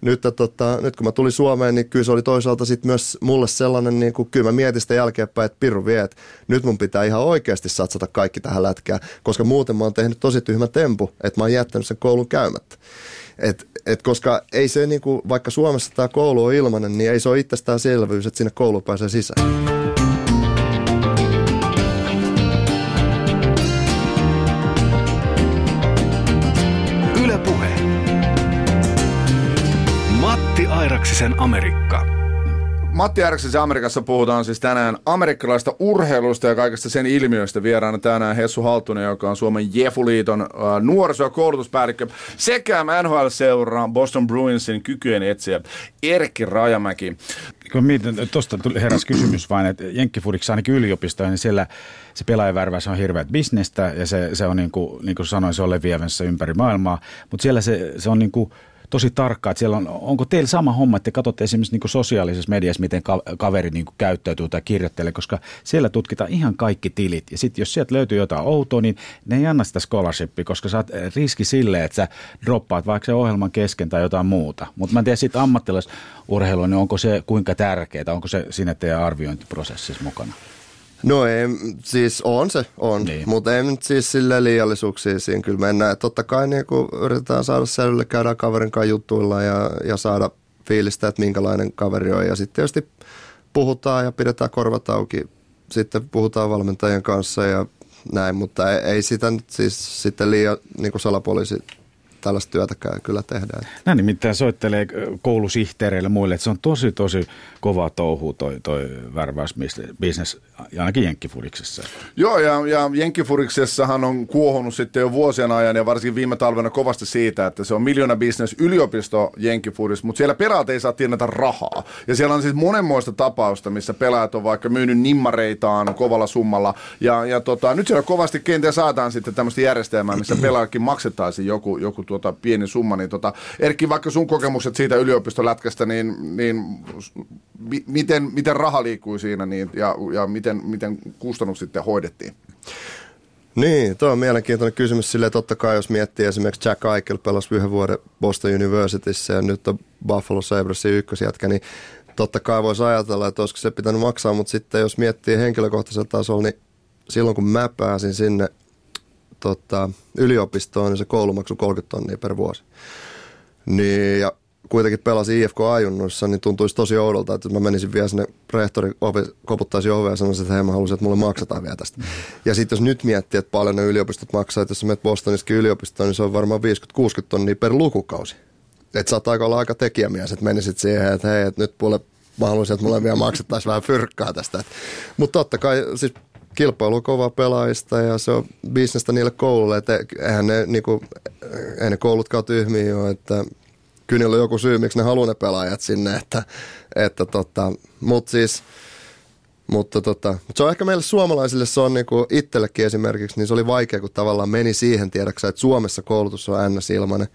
nyt, tota, nyt kun mä tulin Suomeen, niin kyllä se oli toisaalta sit myös mulle sellainen, niin kuin, kyllä mä mietin sitä jälkeenpäin, että Pirru vie, että nyt mun pitää ihan oikeasti satsata kaikki tähän lätkään, koska muuten mä oon tehnyt tosi tyhmä tempu, että mä oon jättänyt sen koulun käymättä. Et, et koska ei se, niin kuin, vaikka Suomessa tämä koulu on ilmainen, niin ei se ole itsestäänselvyys, että sinne koulu pääsee sisään. Airaksisen Amerikka. Matti Airaksisen Amerikassa puhutaan siis tänään amerikkalaista urheilusta ja kaikesta sen ilmiöistä. Vieraana tänään Hessu Haltunen, joka on Suomen Jefuliiton äh, nuoriso- ja koulutuspäällikkö sekä NHL-seuraa Boston Bruinsin kykyjen etsiä Erkki Rajamäki. Kun mietin, tuosta heräsi kysymys vain, että Jenkkifudiksi ainakin yliopistoja, niin siellä se pelaajavärväys on hirveät bisnestä ja se, se on niin kuin, niin kuin sanoin, se on leviävänsä ympäri maailmaa, mutta siellä se, se on niin kuin tosi tarkkaa, että siellä on, onko teillä sama homma, että te katsotte esimerkiksi niin sosiaalisessa mediassa, miten kaveri niin käyttäytyy tai kirjoittelee, koska siellä tutkitaan ihan kaikki tilit. Ja sitten jos sieltä löytyy jotain outoa, niin ne ei anna sitä scholarshipia, koska oot riski sille, että sä droppaat vaikka se ohjelman kesken tai jotain muuta. Mutta mä en tiedä sitten niin onko se kuinka tärkeää, onko se siinä teidän arviointiprosessissa mukana? No ei, siis on se, on, niin. mutta ei nyt siis sille liiallisuuksia siinä kyllä mennään. Totta kai niin kun yritetään saada selville, käydään kaverin kanssa juttuilla ja, ja saada fiilistä, että minkälainen kaveri on. Ja sitten tietysti puhutaan ja pidetään korvat auki sitten puhutaan valmentajien kanssa ja näin, mutta ei, ei sitä nyt siis sitten liian niin salapoliisi tällaista työtäkään kyllä tehdään. Nämä nimittäin soittelee koulusihteereille muille, että se on tosi tosi kova touhu toi, toi värväysbisnes, ainakin Jenkkifuriksessa. Joo, ja, ja Jenkkifuriksessahan on kuohunut sitten jo vuosien ajan, ja varsinkin viime talvena kovasti siitä, että se on miljoona business yliopisto Jenkkifuris, mutta siellä pelaat ei saa tienata rahaa. Ja siellä on siis monenmoista tapausta, missä pelaajat on vaikka myynyt nimmareitaan kovalla summalla, ja, ja tota, nyt siellä kovasti kenties saadaan sitten tämmöistä järjestelmää, missä pelaajakin maksettaisiin joku, joku tuota pieni summa, niin tota, Erkki, vaikka sun kokemukset siitä yliopistolätkästä, niin, niin miten, miten raha liikkui siinä niin, ja, ja miten, miten kustannukset sitten hoidettiin? Niin, tuo on mielenkiintoinen kysymys silleen, totta kai jos miettii esimerkiksi Jack Eichel pelasi yhden vuoden Boston Universityssä ja nyt on Buffalo Sabresin ykkösjätkä, niin totta kai voisi ajatella, että olisiko se pitänyt maksaa, mutta sitten jos miettii henkilökohtaisella tasolla, niin silloin kun mä pääsin sinne tota, yliopistoon, niin se koulumaksu 30 tonnia per vuosi. Niin, ja kuitenkin pelasin IFK-ajunnoissa, niin tuntuisi tosi oudolta, että mä menisin vielä sinne rehtori ovi, koputtaisi ovea ja sanoisin, että hei mä haluaisin, että mulle maksetaan vielä tästä. Ja sitten jos nyt miettii, että paljon ne yliopistot maksaa, että jos sä menet Bostonissakin yliopistoon, niin se on varmaan 50-60 tonnia per lukukausi. Että saattaa olla aika tekijämies, että menisit siihen, että hei, että nyt puole mä haluaisin, että mulle vielä maksettaisiin vähän fyrkkaa tästä. Mutta totta kai, siis kilpailu on kova pelaajista ja se on bisnestä niille kouluille, että eihän ne, niinku, eihän ne koulutkaan tyhmiä ole, että kyllä on joku syy, miksi ne haluaa ne pelaajat sinne, että, että tota, mutta siis, mutta tota, se on ehkä meille suomalaisille, se on niinku itsellekin esimerkiksi, niin se oli vaikea, kun tavallaan meni siihen tiedäksä, että Suomessa koulutus on ns. ilmanen.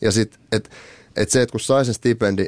Ja sitten, että et se, että kun sai sen stipendi,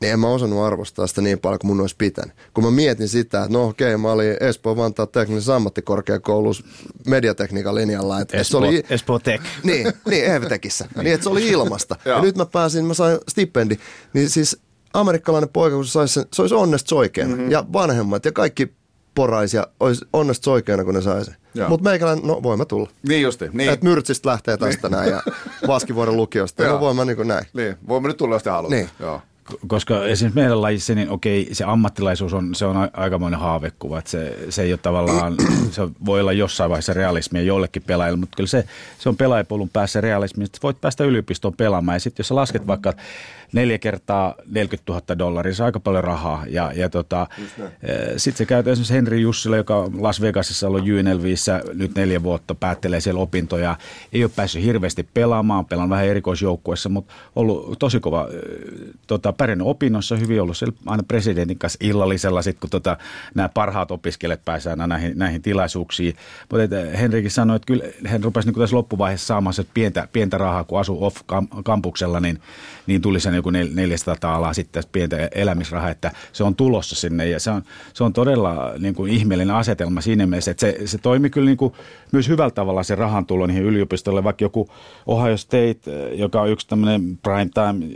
niin en mä osannut arvostaa sitä niin paljon kuin mun olisi pitänyt. Kun mä mietin sitä, että no okei, okay, mä olin Espoo Vantaa teknisessä ammattikorkeakoulussa mediatekniikan linjalla. Että Espoo, se oli, Espoo Tech. Niin, niin EVTekissä. niin, että se oli ilmasta. ja nyt mä pääsin, mä sain stipendi. Niin siis amerikkalainen poika, kun se, saisi sen, se olisi onnesta soikeena. Mm-hmm. Ja vanhemmat ja kaikki poraisia olisi onnesta soikeena, kun ne sai sen. Mutta meikäläinen, no voin mä tulla. Niin justi. Niin. Että Myrtsistä lähtee tästä näin ja Vaskivuoren lukiosta. no voin mä niin kuin näin. Niin, voimme nyt tulla, jos te haluatte. Niin. Joo koska esimerkiksi meidän lajissa, niin okei, se ammattilaisuus on, se on aikamoinen haavekuva, että se, se ei ole tavallaan, se voi olla jossain vaiheessa realismia jollekin pelaajille, mutta kyllä se, se on pelaajapolun päässä realismi, että voit päästä yliopistoon pelaamaan. Ja sitten jos sä lasket vaikka neljä kertaa 40 000 dollaria, se on aika paljon rahaa. Ja, ja tota, eh, sitten se käytetään esimerkiksi Henri Jussila, joka Las Vegasissa on ollut UNLVissä nyt neljä vuotta, päättelee siellä opintoja. Ei ole päässyt hirveästi pelaamaan, pelaan vähän erikoisjoukkuessa, mutta ollut tosi kova, eh, tota, pärjännyt opinnoissa, hyvin ollut siellä aina presidentin kanssa illallisella, sit kun tota, nämä parhaat opiskelijat pääsevät aina näihin, näihin tilaisuuksiin. Mutta Henrikin sanoi, että kyllä hän rupesi niin tässä loppuvaiheessa saamaan pientä, pientä rahaa, kun asuu off-kampuksella, niin, niin tuli sen joku 400 alaa sitten pientä elämisrahaa, että se on tulossa sinne ja se on, se on todella niin kuin ihmeellinen asetelma siinä mielessä, että se, se toimi kyllä niin kuin myös hyvällä tavalla se rahan tulo niihin yliopistolle, vaikka joku Ohio State, joka on yksi tämmöinen prime time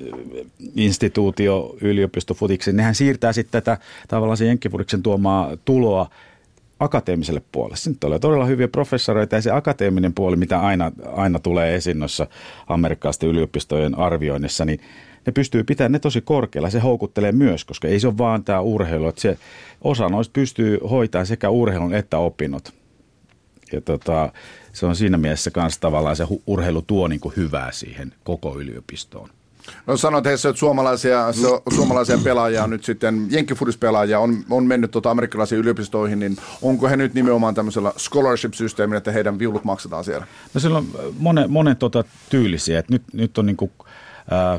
instituutio yliopistofutiksi, nehän siirtää sitten tätä tavallaan se jenkkifudiksen tuomaa tuloa akateemiselle puolelle. Sitten tulee todella hyviä professoreita ja se akateeminen puoli, mitä aina, aina tulee esiin noissa amerikkalaisten yliopistojen arvioinnissa, niin ne pystyy pitämään ne tosi korkealla. Se houkuttelee myös, koska ei se ole vaan tämä urheilu. Että se, osa noista pystyy hoitamaan sekä urheilun että opinnot. Ja tota, se on siinä mielessä myös tavallaan se urheilu tuo niin kuin hyvää siihen koko yliopistoon. No sanoit heissä, että suomalaisia, suomalaisia pelaajia nyt sitten, jenkkifudispelaajia on, on mennyt tuota amerikkalaisiin yliopistoihin, niin onko he nyt nimenomaan tämmöisellä scholarship-systeemillä, että heidän viulut maksetaan siellä? No siellä on monen, monen tota tyylisiä, että nyt, nyt on niin kuin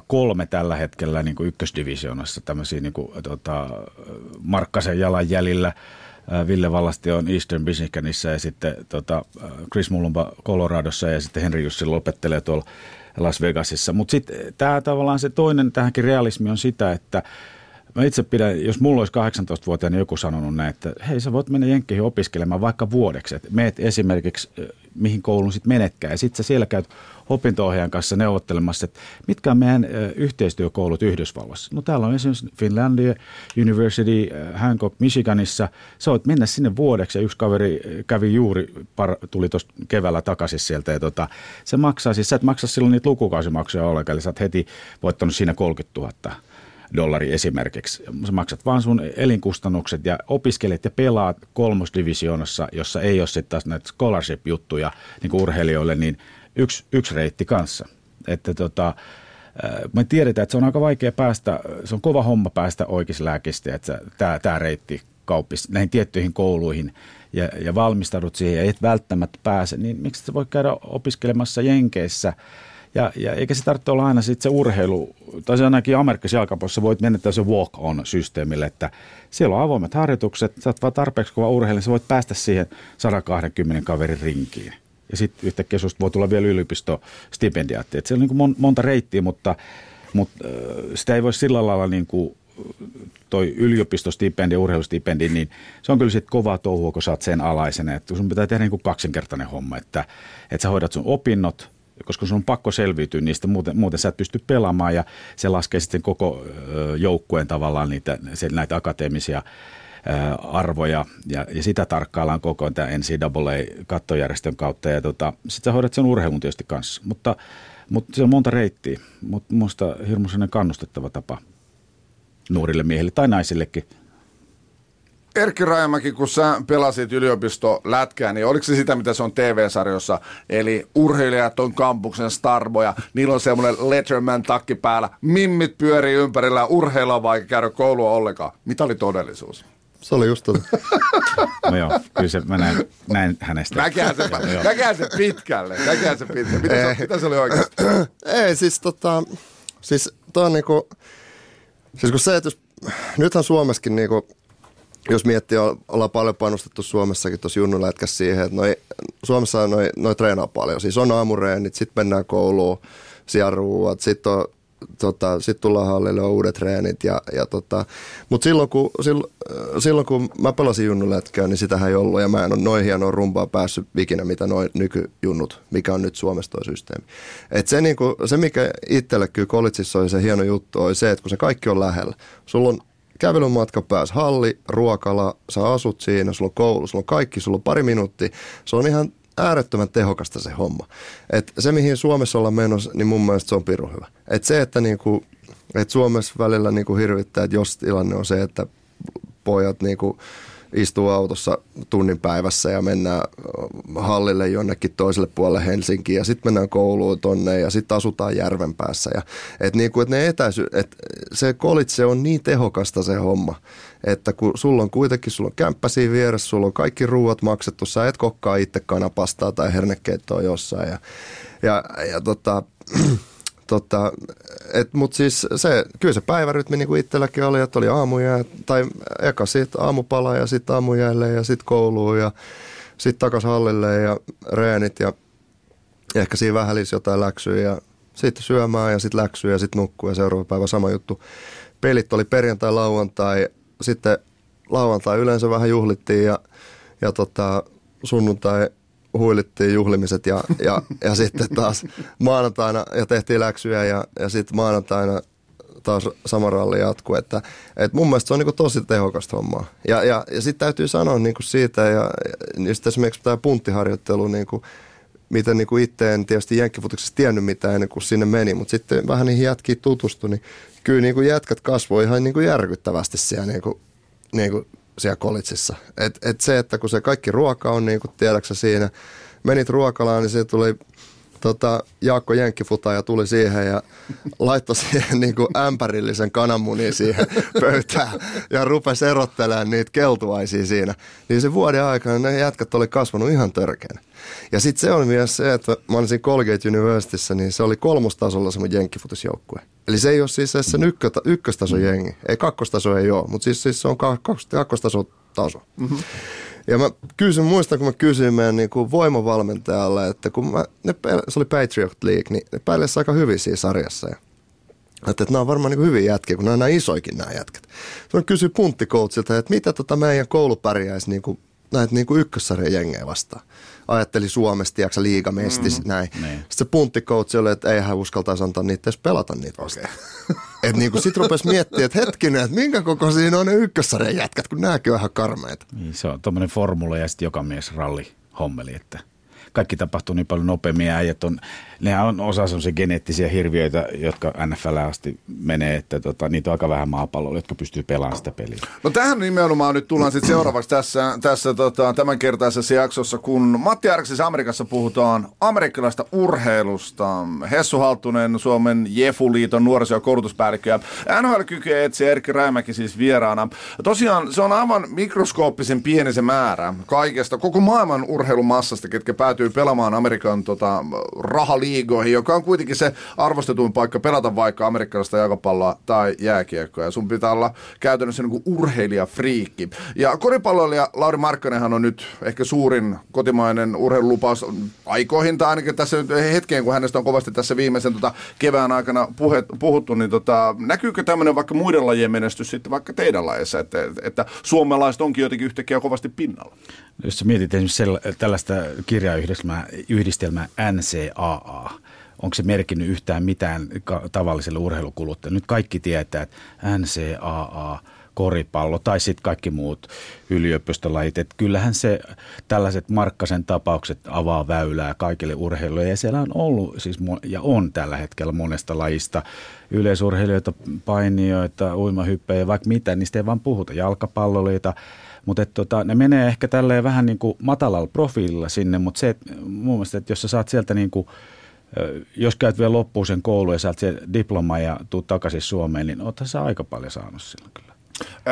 kolme tällä hetkellä niin kuin ykkösdivisioonassa tämmöisiä niin kuin, tota, Markkasen jalanjäljillä. Ville Vallasti on Eastern Michiganissa ja sitten tota, Chris Mulumba Coloradossa ja sitten Henry Jussi lopettelee tuolla Las Vegasissa. Mutta sitten tämä tavallaan se toinen tähänkin realismi on sitä, että Mä itse pidän, jos mulla olisi 18-vuotiaana joku sanonut näin, että hei sä voit mennä Jenkkeihin opiskelemaan vaikka vuodeksi, että meet esimerkiksi mihin kouluun sitten menetkään ja sitten sä siellä käyt opinto kanssa neuvottelemassa, että mitkä on meidän yhteistyökoulut Yhdysvalloissa. No täällä on esimerkiksi Finlandia University Hancock Michiganissa. Sä voit mennä sinne vuodeksi ja yksi kaveri kävi juuri, par, tuli tuossa keväällä takaisin sieltä ja tota, se maksaa, siis sä et maksa silloin niitä lukukausimaksuja ollenkaan, eli sä oot heti voittanut siinä 30 000 dollari esimerkiksi. Sä maksat vaan sun elinkustannukset ja opiskelet ja pelaat kolmosdivisioonassa, jossa ei ole sitten taas näitä scholarship-juttuja niin urheilijoille, niin yksi, yksi reitti kanssa. Että tota, me tiedetään, että se on aika vaikea päästä, se on kova homma päästä oikeislääkistä, että tämä, tämä reitti kauppis näihin tiettyihin kouluihin ja, ja valmistaudut siihen ja et välttämättä pääse, niin miksi sä voi käydä opiskelemassa Jenkeissä ja, ja eikä se tarvitse olla aina sitten se urheilu, tai se ainakin Amerikassa jalkapallossa voit mennä se walk-on-systeemille, että siellä on avoimet harjoitukset, sä oot vaan tarpeeksi kova urheilija, sä voit päästä siihen 120 kaverin rinkiin. Ja sitten yhtäkkiä susta voi tulla vielä yliopistostipendiaatti. Et siellä on niin monta reittiä, mutta, mutta sitä ei voi sillä lailla niin kuin toi yliopistostipendi urheilustipendi, niin se on kyllä sitten kovaa touhua, kun sä oot sen alaisena. Että sun pitää tehdä niin kuin kaksinkertainen homma, että, että sä hoidat sun opinnot, koska sun on pakko selviytyä niistä, muuten, muuten sä et pysty pelaamaan ja se laskee sitten koko joukkueen tavallaan niitä, näitä akateemisia arvoja ja, ja sitä tarkkaillaan koko tämä NCAA-kattojärjestön kautta ja tota, sitten sä hoidat sen urheilun tietysti kanssa, mutta, mutta se on monta reittiä, mutta minusta hirmuisen kannustettava tapa nuorille miehille tai naisillekin. Erkki Rajamäki, kun sä pelasit yliopisto lätkää, niin oliko se sitä, mitä se on TV-sarjossa? Eli urheilijat on kampuksen starboja, niillä on semmoinen Letterman takki päällä, mimmit pyörii ympärillä urheilla vaikka käydä koulua ollenkaan. Mitä oli todellisuus? Se oli just tota. no joo, kyllä se, mä näin, näin hänestä. Näkään se, näkään se pitkälle, näkään se pitkälle. Mitä, se, mitä se oli oikeasti? Ei, siis tota, siis toi on niinku, siis kun se, että jos, nythän Suomessakin niinku, jos miettii, ollaan paljon panostettu Suomessakin tuossa junnulätkässä siihen, että noi, Suomessa noi, noi treenaa paljon. Siis on aamureenit, sitten mennään kouluun, siellä ruuat, sitten on tota, sit tullaan hallille, on uudet treenit. Ja, ja tota, Mutta silloin kun, silloin, silloin kun mä pelasin junnulätkää, niin sitähän ei ollut. Ja mä en ole noin hienoa rumpaa päässyt ikinä, mitä noin nykyjunnut, mikä on nyt Suomessa tuo systeemi. Et se, niinku, se, mikä itselle kyllä kolitsissa oli se hieno juttu, oli se, että kun se kaikki on lähellä. Sulla on kävelymatka pääs halli, ruokala, sä asut siinä, sulla on koulu, sulla on kaikki, sulla on pari minuuttia. Se on ihan äärettömän tehokasta se homma. Et se, mihin Suomessa ollaan menossa, niin mun mielestä se on pirun hyvä. Et se, että niinku, et Suomessa välillä niinku hirvittää, että jos tilanne on se, että pojat niinku istuu autossa tunnin päivässä ja mennään hallille jonnekin toiselle puolelle Helsinkiin ja sitten mennään kouluun tonne ja sitten asutaan järven päässä. Ja, et niinku, et ne etäisy, et se kolitse on niin tehokasta se homma, että kun sulla on kuitenkin, sulla on kämppä siinä vieressä, sulla on kaikki ruuat maksettu, sä et kokkaa itse kanapastaa tai hernekeittoa jossain ja, ja, ja tota, Tota, Mutta siis se, kyllä se päivärytmi niin kuin itselläkin oli, että oli aamuja, tai eka sitten aamupala ja sitten aamujäille ja sitten kouluun ja sitten takaisin hallille ja reenit ja ehkä siinä vähän jotain läksyjä ja sitten syömään ja sitten läksyä ja sitten nukkuu ja seuraava päivä sama juttu. Pelit oli perjantai, lauantai, sitten lauantai yleensä vähän juhlittiin ja, ja tota, sunnuntai huilittiin juhlimiset ja, ja, ja sitten taas maanantaina ja tehtiin läksyjä ja, ja sitten maanantaina taas sama ralli jatkuu. Että, että mun mielestä se on niin tosi tehokasta hommaa. Ja, ja, ja sitten täytyy sanoa niin siitä ja, ja sitten esimerkiksi tämä punttiharjoittelu, niin kuin, miten niin kuin itse en tietysti jenkkifutiksessa tiennyt mitään ennen kuin sinne meni, mutta sitten vähän niihin jätkiin tutustui, niin kyllä niin kuin jätkät kasvoi ihan niin kuin järkyttävästi siellä niin kuin, niin kuin siellä kolitsissa. Et, et se, että kun se kaikki ruoka on, niin kuin tiedäksä siinä, menit ruokalaan, niin se tuli tota, Jaakko Jenkkifuta ja tuli siihen ja laittoi siihen niin kuin ämpärillisen kananmunin siihen pöytään ja rupesi erottelemaan niitä keltuaisia siinä. Niin se vuoden aikana ne jätkät oli kasvanut ihan törkeänä. Ja sitten se on myös se, että mä olin siinä Colgate Universityssä, niin se oli kolmostasolla se mun jenkkifutusjoukkue. Eli se ei ole siis se ykkä, ykköstason jengi. Ei kakkostaso ei ole, mutta siis, siis se on kakkostason taso. Mm-hmm. Ja mä kysyn, muistan kun mä kysyin meidän niin kuin voimavalmentajalle, että kun mä, ne, se oli Patriot League, niin ne pärjäsivät aika hyvin siinä sarjassa. Ja että, nämä on varmaan niin hyviä jätkiä, kun nämä on näin isoikin nämä jätkät. Mä kysyin punttikoutsilta, että mitä tota meidän koulu pärjäisi niin kuin, näitä niin kuin ykkössarjan jengejä vastaan ajatteli Suomesta, tiedätkö liigamestis, mm, näin. Niin. Sitten se punttikoutsi oli, että ei hän uskaltaisi antaa niitä edes pelata niitä vastaan. Okay. että niin sitten rupesi miettimään, että hetkinen, että minkä koko siinä on ne ykkössarjan jätkät, kun nämäkin on ihan karmeita. Niin, se on tuommoinen formula ja sitten joka mies ralli hommeli, että kaikki tapahtuu niin paljon nopeammin ja äijät on, nehän on osa sellaisia geneettisiä hirviöitä, jotka NFL asti menee, että tota, niitä on aika vähän maapallolla, jotka pystyy pelaamaan sitä peliä. No tähän nimenomaan nyt tullaan sitten seuraavaksi tässä, tässä tota, tämänkertaisessa jaksossa, kun Matti Arksis Amerikassa puhutaan amerikkalaista urheilusta. Hessu Halttunen, Suomen Jefu-liiton nuoriso- ja koulutuspäällikkö ja nhl kykyä etsiä Erkki Räimäki siis vieraana. Tosiaan se on aivan mikroskooppisen pieni se määrä kaikesta, koko maailman urheilumassasta, ketkä päätyy pelaamaan Amerikan tota, rahaliigoihin, joka on kuitenkin se arvostetuin paikka pelata vaikka amerikkalaista jalkapalloa tai jääkiekkoa. Ja sun pitää olla käytännössä niin urheilijafriikki. Ja koripalloilija Lauri Markkanenhan on nyt ehkä suurin kotimainen urheilulupaus aikoihin, tai ainakin tässä hetkeen, kun hänestä on kovasti tässä viimeisen tota, kevään aikana puhe, puhuttu, niin tota, näkyykö tämmöinen vaikka muiden lajien menestys sitten vaikka teidän lajeissa, että, että suomalaiset onkin jotenkin yhtäkkiä kovasti pinnalla? Jos sä mietit esimerkiksi sell- tällaista kirjayhdistelmää yhdistelmää NCAA, onko se merkinnyt yhtään mitään tavalliselle urheilukuluttajalle? Nyt kaikki tietää, että NCAA, koripallo tai sitten kaikki muut yliopistolajit. Että kyllähän se tällaiset Markkasen tapaukset avaa väylää kaikille urheilijoille ja siellä on ollut siis ja on tällä hetkellä monesta lajista yleisurheilijoita, painijoita, uimahyppejä, vaikka mitä, niistä ei vaan puhuta, jalkapalloliita, mutta tota, ne menee ehkä tälleen vähän niin kuin matalalla profiililla sinne, mutta se, että mun mielestä, että jos sä saat sieltä niin kuin, jos käyt vielä loppuun sen koulu ja saat se diploma ja tuut takaisin Suomeen, niin oothan sä aika paljon saanut silloin kyllä.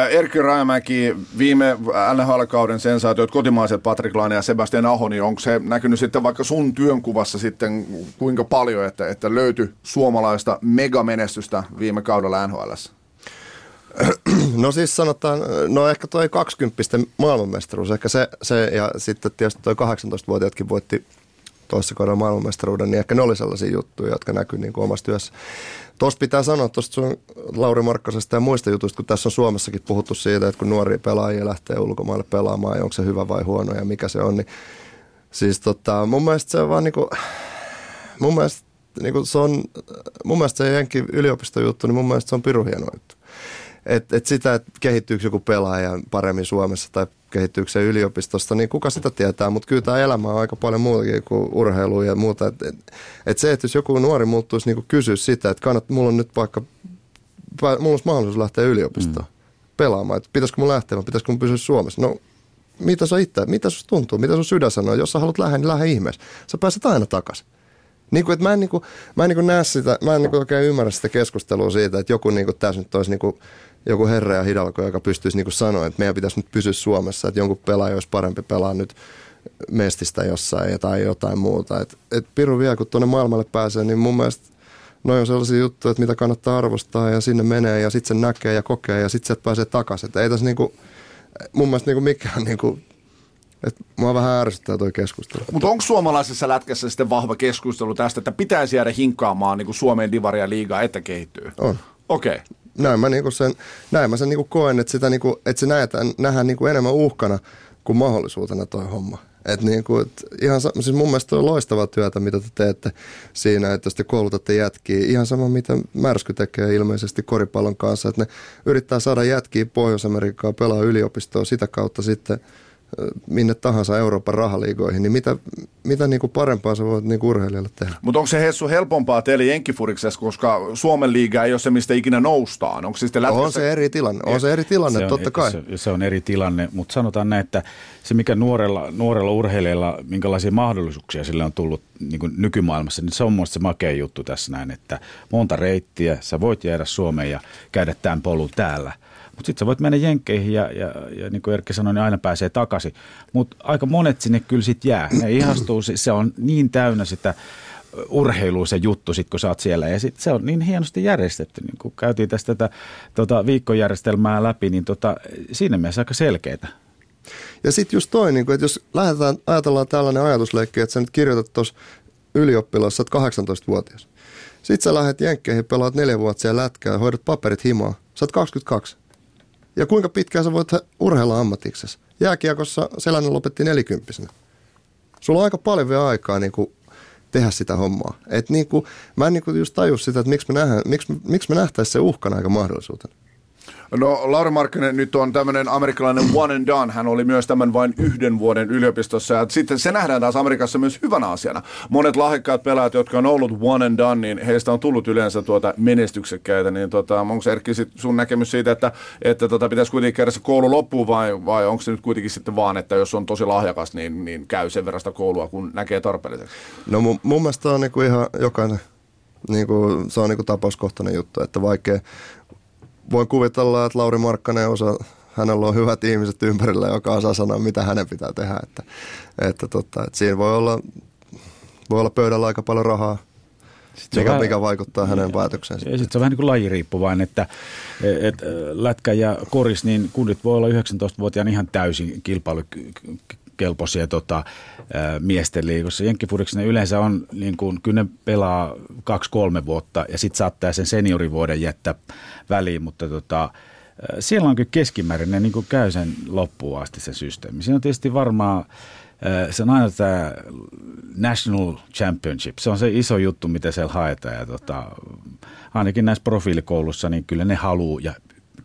Erkki Rajamäki, viime NHL-kauden sensaatiot, kotimaiset Patrik Laine ja Sebastian Aho, niin onko se näkynyt sitten vaikka sun työnkuvassa sitten kuinka paljon, että, että löytyi suomalaista megamenestystä viime kaudella NHL? No siis sanotaan, no ehkä toi 20 maailmanmestaruus, ehkä se, se ja sitten tietysti toi 18-vuotiaatkin voitti toisessa kaudella maailmanmestaruuden, niin ehkä ne oli sellaisia juttuja, jotka näkyy niin kuin omassa työssä. Tuosta pitää sanoa tuosta sun Lauri Markkasesta ja muista jutuista, kun tässä on Suomessakin puhuttu siitä, että kun nuoria pelaajia lähtee ulkomaille pelaamaan ja onko se hyvä vai huono ja mikä se on, niin siis tota, mun mielestä se on vaan niinku, mun mielestä niinku se on, mun mielestä se jenkin yliopistojuttu, niin mun mielestä se on piru hieno juttu. Et, et sitä, että kehittyykö joku pelaaja paremmin Suomessa tai kehittyykö se yliopistosta, niin kuka sitä tietää, mutta kyllä tämä elämä on aika paljon muutakin kuin urheilu ja muuta. Et, et, et se, että jos joku nuori muuttuisi niin kysyä sitä, että kannat, mulla on nyt vaikka, mulla olisi mahdollisuus lähteä yliopistoon mm. pelaamaan, että pitäisikö mun lähteä vai pitäisikö mun pysyä Suomessa. No mitä sä itse, mitä susta tuntuu, mitä sun sydän sanoo, jos sä haluat lähteä, niin lähde ihmeessä. Sä pääset aina takaisin. Niin kuin, että mä en, niin kuin, mä en niin kuin näe sitä, mä en niin kuin oikein ymmärrä sitä keskustelua siitä, että joku niin kuin tässä nyt olisi niin kuin joku herra ja hidalko, joka pystyisi niin sanoa, että meidän pitäisi nyt pysyä Suomessa, että jonkun pelaaja olisi parempi pelaa nyt mestistä jossain tai jotain muuta. Et, et Piru vielä, kun tuonne maailmalle pääsee, niin mun mielestä noin on sellaisia juttuja, että mitä kannattaa arvostaa ja sinne menee ja sitten sen näkee ja kokee ja sitten sieltä pääsee takaisin. Et ei tässä niinku, mun mielestä niinku mikään niinku, et mua vähän ärsyttää toi keskustelu. Mutta onko suomalaisessa lätkässä sitten vahva keskustelu tästä, että pitäisi jäädä hinkaamaan niin Suomeen divaria liigaa, että kehittyy? On. Okei. Okay näin mä, niinku sen, näin mä sen niinku koen, että, sitä niinku, että se nähdään, nähdään niinku enemmän uhkana kuin mahdollisuutena toi homma. Et niinku, et ihan, siis mun mielestä on loistavaa työtä, mitä te teette siinä, että jos te koulutatte jätkiä. Ihan sama, mitä Märsky tekee ilmeisesti koripallon kanssa, että ne yrittää saada jätkiä Pohjois-Amerikkaa, pelaa yliopistoa sitä kautta sitten – minne tahansa Euroopan rahaliigoihin, niin mitä, mitä niin kuin parempaa sä voit niin kuin urheilijalle tehdä? Mutta onko se Hessu helpompaa teille Jenkkifuriksessa, koska Suomen liiga ei ole se, mistä ikinä noustaan? Onko se, sitten lätkässä... on se eri tilanne, on se eri tilanne, se on, totta kai. Se, se on eri tilanne, mutta sanotaan näin, että se mikä nuorella, nuorella urheilijalla, minkälaisia mahdollisuuksia sille on tullut niin kuin nykymaailmassa, niin se on mielestäni se makea juttu tässä näin, että monta reittiä, sä voit jäädä Suomeen ja käydä tämän polun täällä – mutta sitten sä voit mennä jenkkeihin ja, ja, ja niin kuin Erkki sanoi, niin aina pääsee takaisin. Mutta aika monet sinne kyllä sitten jää. Ne ihastuu, se on niin täynnä sitä urheilua se juttu, sit, kun sä oot siellä. Ja sit se on niin hienosti järjestetty. Niin kun käytiin tästä tätä tota, viikkojärjestelmää läpi, niin tota, siinä mielessä aika selkeitä. Ja sitten just toi, niin kun, että jos lähdetään, ajatellaan tällainen ajatusleikki, että sä nyt kirjoitat tuossa ylioppilassa, oot 18-vuotias. Sitten sä lähdet jenkkeihin, pelaat neljä vuotta siellä lätkää, hoidat paperit himaa. Sä oot 22. Ja kuinka pitkään sä voit urheilla ammatiksessa? Jääkiekossa Selänen lopetti nelikymppisenä. Sulla on aika paljon vielä aikaa niin kuin tehdä sitä hommaa. Et niin kuin, mä en niin kuin just taju sitä, että miksi me, nähdään, miksi, miksi me nähtäisiin se uhkana aika mahdollisuutena. No Lauri Markkinen nyt on tämmöinen amerikkalainen one and done. Hän oli myös tämän vain yhden vuoden yliopistossa. Ja sitten se nähdään taas Amerikassa myös hyvänä asiana. Monet lahjakkaat pelaajat, jotka on ollut one and done, niin heistä on tullut yleensä tuota menestyksekkäitä. Niin tota, onko Erkki sit sun näkemys siitä, että, että tota, pitäisi kuitenkin käydä se koulu loppuun vai, vai onko se nyt kuitenkin sitten vaan, että jos on tosi lahjakas, niin, niin käy sen verran sitä koulua, kun näkee tarpeelliseksi? No mun, mun mielestä on niinku ihan jokainen, niinku, se on niinku tapauskohtainen juttu, että vaikea, voin kuvitella, että Lauri Markkanen osaa, hänellä on hyvät ihmiset ympärillä, joka osaa sanoa, mitä hänen pitää tehdä. Että, että, tota, että siinä voi olla, voi olla pöydällä aika paljon rahaa, mikä, mikä vaikuttaa hänen päätöksensä. Ja sitten se on vähän niin kuin lajiriippuvainen, että et, lätkä ja koris, niin kundit voi olla 19-vuotiaan ihan täysin kilpailukelpoisia tota, miesten liikossa. Jenkkifudeksi ne yleensä on, niin kuin, kyllä ne pelaa kaksi-kolme vuotta ja sitten saattaa sen seniorivuoden jättää väliin, mutta tota, siellä on kyllä keskimäärin, ne niin kuin käy sen loppuun asti se systeemi. Siinä on tietysti varmaan se on aina tämä National Championship. Se on se iso juttu, mitä siellä haetaan. Ja tota, ainakin näissä profiilikoulussa, niin kyllä ne haluaa ja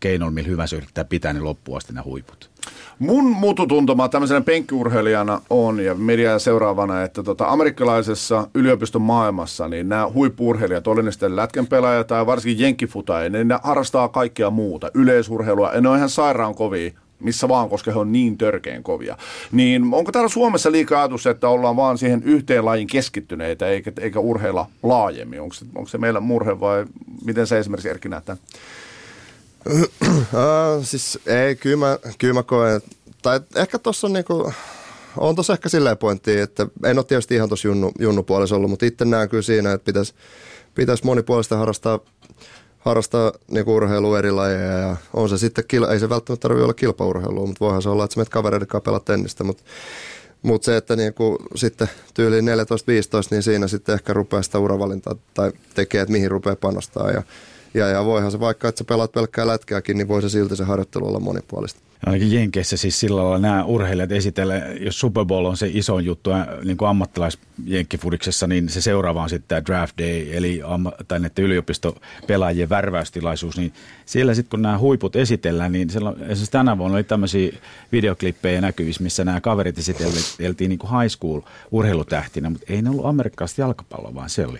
keinoilla, millä hyvänsä yrittää pitää ne loppuun asti ne huiput. Mun mututuntuma tämmöisenä penkkiurheilijana on ja mediaa seuraavana, että tota, amerikkalaisessa yliopiston maailmassa niin nämä huippurheilijat, oli ne sitten lätkänpelaajia tai varsinkin jenkkifutaajia, niin ne harrastaa kaikkea muuta, yleisurheilua, ja ne on ihan sairaan kovia missä vaan, koska he on niin törkeän kovia. Niin onko täällä Suomessa liikaa ajatus, että ollaan vaan siihen yhteen lajin keskittyneitä eikä, eikä urheilla laajemmin? Onko se, onko se meillä murhe vai miten se esimerkiksi Erkki näyttää? Uh, siis ei, kyllä mä, kyllä mä koen, tai ehkä tuossa on niinku, on tuossa ehkä silleen pointti, että en ole tietysti ihan tuossa junnu, junnupuolessa ollut, mutta itse näen kyllä siinä, että pitäisi pitäisi monipuolista harrastaa harrastaa niin urheilua eri lajeja ja on se sitten, ei se välttämättä tarvitse olla kilpaurheilua, mutta voihan se olla, että sä menet kavereiden kanssa pelaa tennistä, mutta mutta se, että niin kuin sitten tyyliin 14-15, niin siinä sitten ehkä rupeaa sitä uravalintaa tai tekee, että mihin rupeaa panostaa. Ja, ja, ja voihan se vaikka, että sä pelaat pelkkää lätkääkin, niin voi se silti se harjoittelu olla monipuolista. Ainakin Jenkeissä siis sillä lailla nämä urheilijat esitellä, jos Super Bowl on se iso juttu niin kuin ammattilaisjenkkifudiksessa, niin se seuraava on sitten tämä draft day, eli tai näiden yliopistopelaajien värväystilaisuus, niin siellä sitten kun nämä huiput esitellään, niin siellä, esimerkiksi tänä vuonna oli tämmöisiä videoklippejä näkyvissä, missä nämä kaverit esiteltiin niin kuin high school urheilutähtinä, mutta ei ne ollut amerikkalaista jalkapalloa, vaan se oli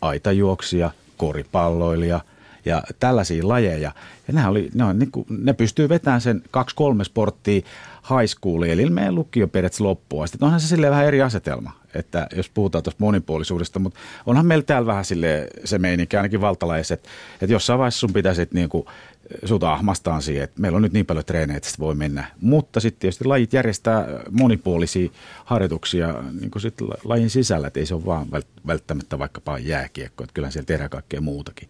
aitajuoksija, koripalloilija – ja tällaisia lajeja. Ja nämä oli, ne, on, niin kuin, ne pystyy vetämään sen kaksi-kolme sporttia high schooliin, eli meidän lukio periaatteessa loppua. Sitten onhan se silleen vähän eri asetelma, että jos puhutaan tuosta monipuolisuudesta, mutta onhan meillä täällä vähän sille se meininki, ainakin valtalajissa, että, että jossain vaiheessa sun pitäisi niin kuin, sut ahmastaan siihen, että meillä on nyt niin paljon treenejä, että voi mennä. Mutta sitten tietysti lajit järjestää monipuolisia harjoituksia niin kuin sit lajin sisällä, että ei se ole vaan välttämättä vaikkapa jääkiekko, että kyllä siellä tehdään kaikkea muutakin.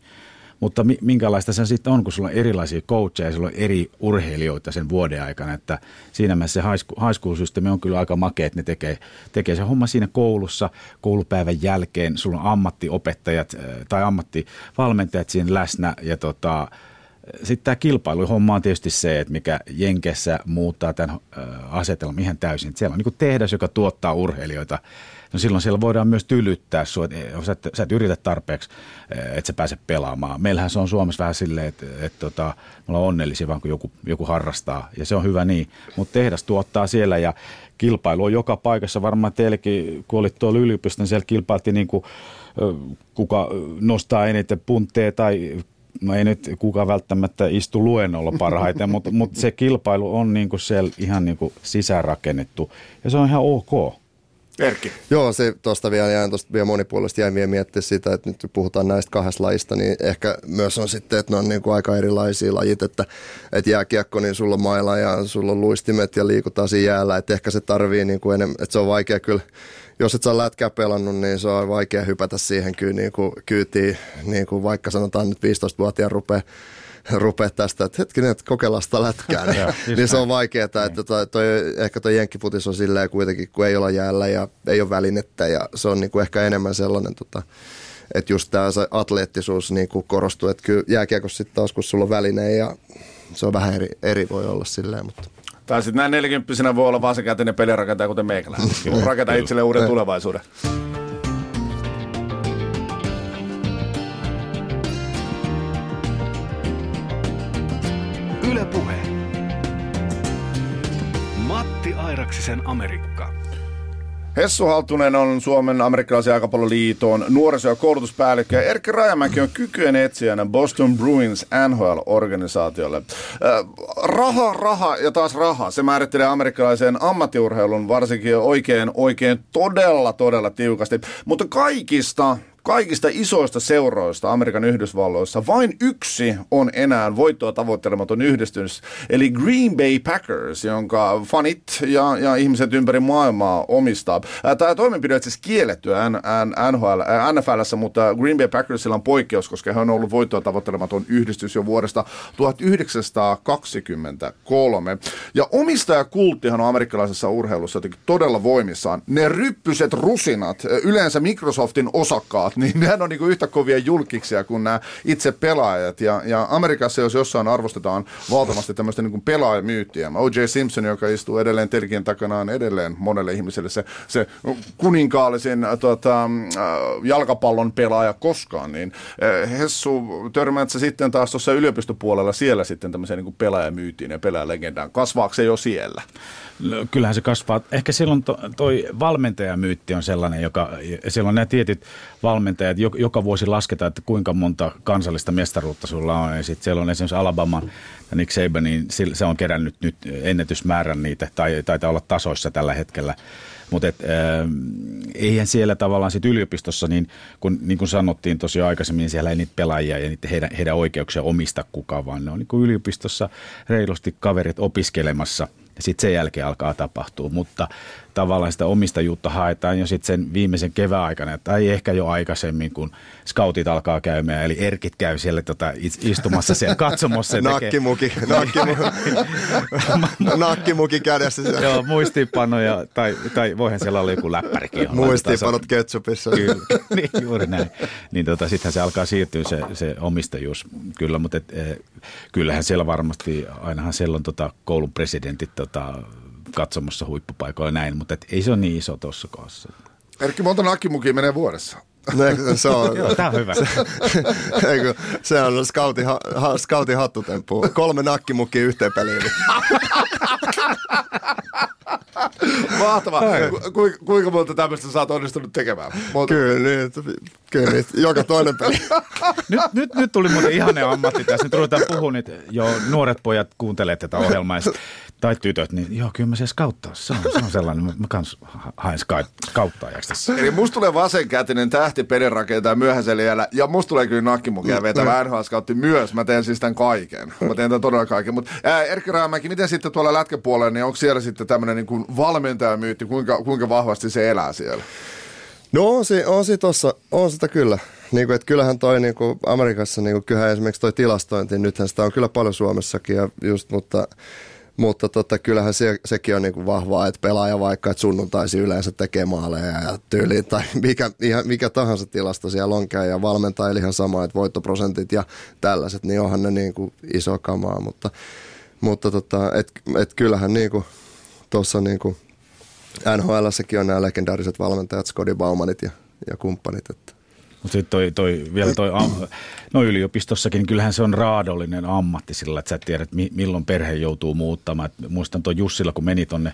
Mutta minkälaista se sitten on, kun sulla on erilaisia coacheja ja sulla on eri urheilijoita sen vuoden aikana, että siinä mielessä se high school-systeemi on kyllä aika makea, että ne tekee, tekee se homma siinä koulussa, koulupäivän jälkeen, sulla on ammattiopettajat äh, tai ammattivalmentajat siinä läsnä ja tota, sitten tämä kilpailuhomma on tietysti se, että mikä Jenkessä muuttaa tämän äh, asetelman ihan täysin. Siellä on niin tehdas, joka tuottaa urheilijoita no silloin siellä voidaan myös tylyttää sinua, että sä et, sä et yritä tarpeeksi, että sä pääse pelaamaan. Meillähän se on Suomessa vähän silleen, että, että tota, me ollaan onnellisia vaan kun joku, joku harrastaa ja se on hyvä niin, mutta tehdas tuottaa siellä ja kilpailu on joka paikassa. Varmaan teillekin, kun olit tuolla yliopistossa, niin siellä kilpailtiin niin kuin, kuka nostaa eniten puntteja tai no ei nyt kukaan välttämättä istu luennolla parhaiten, mutta, mutta se kilpailu on niin kuin siellä ihan niin kuin sisäänrakennettu ja se on ihan ok. Erkki. Joo, se tuosta vielä jäin tuosta vielä monipuolisesti jäin vielä miettiä sitä, että nyt puhutaan näistä kahdesta lajista, niin ehkä myös on sitten, että ne on niin kuin aika erilaisia lajit, että, että jääkiekko, niin sulla on maila ja sulla on luistimet ja liikutaan siinä jäällä, että ehkä se tarvii niin kuin enemmän, että se on vaikea kyllä jos et saa lätkää pelannut, niin se on vaikea hypätä siihen kyllä niin kuin kyytiin, niin kuin vaikka sanotaan nyt 15-vuotiaan rupeaa rupea tästä, että hetkinen, että kokeillaan sitä lätkää, niin, niin se on vaikeaa, että niin. toi, toi, ehkä tuo jenkkifutis on silleen kuitenkin, kun ei olla jäällä ja ei ole välinettä ja se on niin kuin ehkä enemmän sellainen, tota, että just tämä atleettisuus niin kuin korostuu, että kyllä jääkiekossa sitten taas, kun sulla on väline ja se on vähän eri, eri voi olla silleen, mutta tai sitten näin nelikymppisenä voi olla vasenkätinen pelirakentaja, kuten meikäläinen. Rakentaa itselleen uuden tulevaisuuden. Yle Puhe. Matti Airaksisen Amerikka. Hessu Haltunen on Suomen amerikkalaisen jalkapalloliiton nuoriso- ja koulutuspäällikkö ja Erkki Rajamäki on kykyjen etsijänä Boston Bruins NHL-organisaatiolle. Äh, raha, raha ja taas raha, se määrittelee amerikkalaisen ammattiurheilun varsinkin oikein, oikein todella, todella tiukasti. Mutta kaikista kaikista isoista seuroista Amerikan Yhdysvalloissa vain yksi on enää voittoa tavoittelematon yhdistys, eli Green Bay Packers, jonka fanit ja, ja ihmiset ympäri maailmaa omistaa. Tämä toimenpide on siis kielletty NHL, NFLssä, mutta Green Bay Packersilla on poikkeus, koska he on ollut voittoa tavoittelematon yhdistys jo vuodesta 1923. Ja omistajakulttihan on amerikkalaisessa urheilussa jotenkin todella voimissaan. Ne ryppyset rusinat, yleensä Microsoftin osakkaat, niin nehän on niin kuin yhtä kovia julkiksia kuin nämä itse pelaajat. Ja, ja Amerikassa, jos jossain arvostetaan valtavasti tämmöistä niin pelaajamyyttiä. O.J. Simpson, joka istuu edelleen telkien takana, on edelleen monelle ihmiselle se, se kuninkaallisin tota, äh, jalkapallon pelaaja koskaan. Niin äh, Hessu, törmäät se sitten taas tuossa yliopistopuolella siellä sitten tämmöiseen niin pelaajamyyttiin ja pelaajalegendaan. Kasvaako se jo siellä? No, kyllähän se kasvaa. Ehkä silloin to, toi valmentajamyytti on sellainen, joka, silloin nämä tietyt valmentajat, joka, vuosi lasketaan, että kuinka monta kansallista mestaruutta sulla on. Ja sitten siellä on esimerkiksi Alabama Nick Saban, niin se on kerännyt nyt ennätysmäärän niitä, tai taitaa olla tasoissa tällä hetkellä. Mutta äh, eihän siellä tavallaan sit yliopistossa, niin kun, niin kuin sanottiin tosiaan aikaisemmin, niin siellä ei niitä pelaajia ja niitä heidän, heidän oikeuksia omista kukaan, vaan ne on niin yliopistossa reilusti kaverit opiskelemassa – sitten sen jälkeen alkaa tapahtua. Mutta tavallaan sitä omistajuutta haetaan jo sitten sen viimeisen kevään aikana, tai ehkä jo aikaisemmin, kun scoutit alkaa käymään, eli erkit käy siellä tota, istumassa siellä katsomossa. nakkimuki, nakkimuki, nakkimuki kädessä. Joo, muistiinpanoja, tai, tai voihan siellä olla joku läppärikin. Muistiinpanot ketsupissa. Kyllä, niin, juuri näin. Niin tota, sittenhän se alkaa siirtyä se, se omistajuus, kyllä, mutta et, eh, kyllähän siellä varmasti, ainahan siellä on tota, koulun presidentit tota, katsomassa huippupaikoilla näin, mutta et ei se ole niin iso tuossa kohdassa. Erkki, monta nakkimukia menee vuodessa? No, se on, Joo, tämä on hyvä. Eikö, se on scoutin, ha, scoutin hattutemppu. Kolme nakkimukia yhteen peliin. Mahtavaa. Ku, kuinka monta tämmöistä sä oot onnistunut tekemään? Monta. Kyllä, niin, kyllä niin, joka toinen peli. nyt, nyt, nyt tuli muuten ihane ammatti tässä. Nyt ruvetaan puhumaan, että jo nuoret pojat kuuntelee tätä ohjelmaa. Tai tytöt, niin joo, kyllä mä se skauttaa. Se on, se on sellainen, mä kans haen skauttaajaksi tässä. Eli musta tulee vasenkätinen tähti pelirakentaja myöhäisellä jäällä, ja musta tulee kyllä nakkimukia vetävä NHL Scoutti myös. Mä teen siis tämän kaiken. Mä teen tämän todella kaiken. Mutta Erkki Raamäki, miten sitten tuolla lätkäpuolella, niin onko siellä sitten tämmöinen niin kuin valmentajamyytti, kuinka, kuinka vahvasti se elää siellä? No on, si, on, si tossa, on sitä kyllä. Niin kuin, että kyllähän toi niin kuin Amerikassa, niin kuin, kyllähän esimerkiksi toi tilastointi, nythän sitä on kyllä paljon Suomessakin, ja just, mutta mutta tota, kyllähän se, sekin on niinku vahvaa, että pelaaja vaikka että sunnuntaisi yleensä tekee maaleja ja tyyliin tai mikä, ihan, mikä tahansa tilasto siellä onkään ja valmentaa ihan sama, että voittoprosentit ja tällaiset, niin onhan ne niinku iso kamaa, mutta, mutta tota, et, et kyllähän niinku tuossa niinku NHLssäkin on nämä legendaariset valmentajat, Scotty Baumanit ja, ja kumppanit, että mutta sitten toi, toi, vielä toi, no yliopistossakin, kyllähän se on raadollinen ammatti sillä, että sä et tiedä, että milloin perhe joutuu muuttamaan. Et muistan tuon Jussilla, kun meni tonne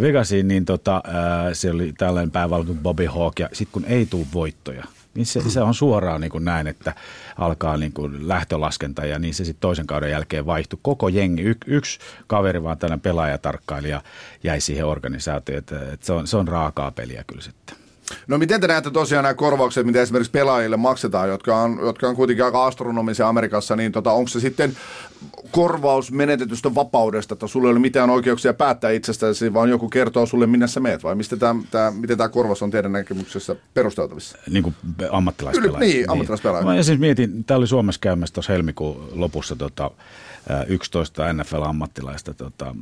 Vegasiin, niin tota, ää, se oli tällainen päävalmitunut Bobby Hawk, ja sitten kun ei tule voittoja, niin se, se on suoraan niin kuin näin, että alkaa niin kuin lähtölaskenta ja niin se sitten toisen kauden jälkeen vaihtui. Koko jengi, y, yksi kaveri vaan tällainen pelaajatarkkailija jäi siihen organisaatioon, että, että se, on, se on raakaa peliä kyllä sitten. No miten te näette tosiaan nämä korvaukset, mitä esimerkiksi pelaajille maksetaan, jotka on, jotka on kuitenkin aika astronomisia Amerikassa, niin tota, onko se sitten korvaus menetetystä vapaudesta, että sulla ei ole mitään oikeuksia päättää itsestäsi, vaan joku kertoo sulle, minne sä meet, vai mistä tämä, tämä, miten tämä korvaus on teidän näkemyksessä perusteltavissa? Niin kuin ammattilaispelaaja. Niin, ammattilaispelaaja. Niin. Mä siis mietin, tämä oli Suomessa käymässä tuossa helmikuun lopussa tota, 11 NFL-ammattilaista tota,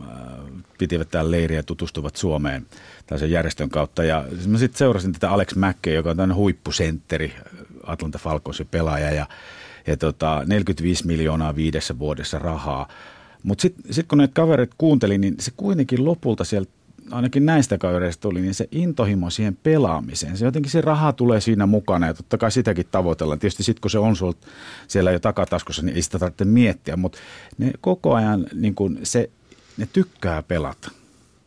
pitivät täällä leiriä ja tutustuvat Suomeen tällaisen järjestön kautta. Ja mä sitten seurasin tätä Alex Mäkkeä, joka on tämmöinen huippusentteri, Atlanta Falconsin pelaaja ja, ja tota, 45 miljoonaa viidessä vuodessa rahaa. Mutta sitten sit kun näitä kaverit kuuntelin, niin se kuitenkin lopulta sieltä ainakin näistä kavereista tuli, niin se intohimo siihen pelaamiseen, se jotenkin se raha tulee siinä mukana ja totta kai sitäkin tavoitellaan. Tietysti sitten kun se on sul siellä jo takataskussa, niin ei sitä tarvitse miettiä, mutta ne koko ajan niin kun se, ne tykkää pelata.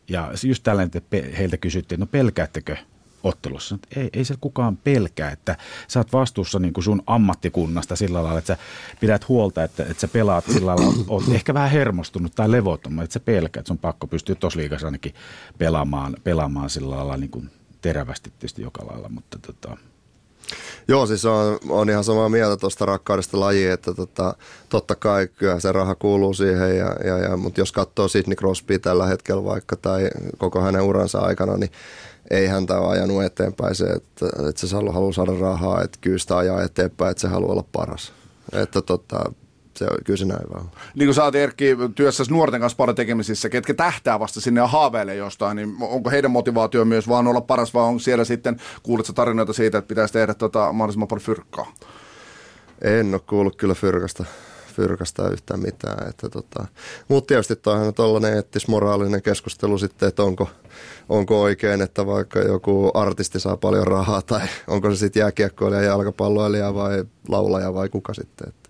Ja just tällainen, että heiltä kysyttiin, no pelkäättekö ottelussa. Ei, ei se kukaan pelkää, että sä oot vastuussa niin kuin sun ammattikunnasta sillä lailla, että sä pidät huolta, että, että sä pelaat sillä lailla, oot ehkä vähän hermostunut tai levottoman, että sä pelkäät, sun pakko pystyä tuossa liikassa ainakin pelaamaan, pelaamaan sillä lailla niin kuin terävästi tietysti joka lailla, mutta tota, Joo, siis on, on ihan samaa mieltä tuosta rakkaudesta lajiin, että tota, totta kai kyllä se raha kuuluu siihen, ja, ja, ja, mutta jos katsoo Sidney Crosby tällä hetkellä vaikka tai koko hänen uransa aikana, niin ei häntä ole ajanut eteenpäin se, että, että se haluaa saada rahaa, että kyllä sitä ajaa eteenpäin, että se haluaa olla paras. Että tota, se on, kyllä se näin vaan. Niin kuin sä oot Erkki työssä nuorten kanssa paljon tekemisissä, ketkä tähtää vasta sinne ja haaveilee jostain, niin onko heidän motivaatio myös vaan olla paras vai onko siellä sitten, kuulitko tarinoita siitä, että pitäisi tehdä tota, mahdollisimman paljon fyrkkaa? En ole kuullut kyllä fyrkasta fyrkasta yhtään mitään. Että tota. Mutta tietysti toihan on tuollainen eettis-moraalinen keskustelu sitten, että onko, onko oikein, että vaikka joku artisti saa paljon rahaa tai onko se sitten jääkiekkoilija, jalkapalloilija vai laulaja vai kuka sitten. Että.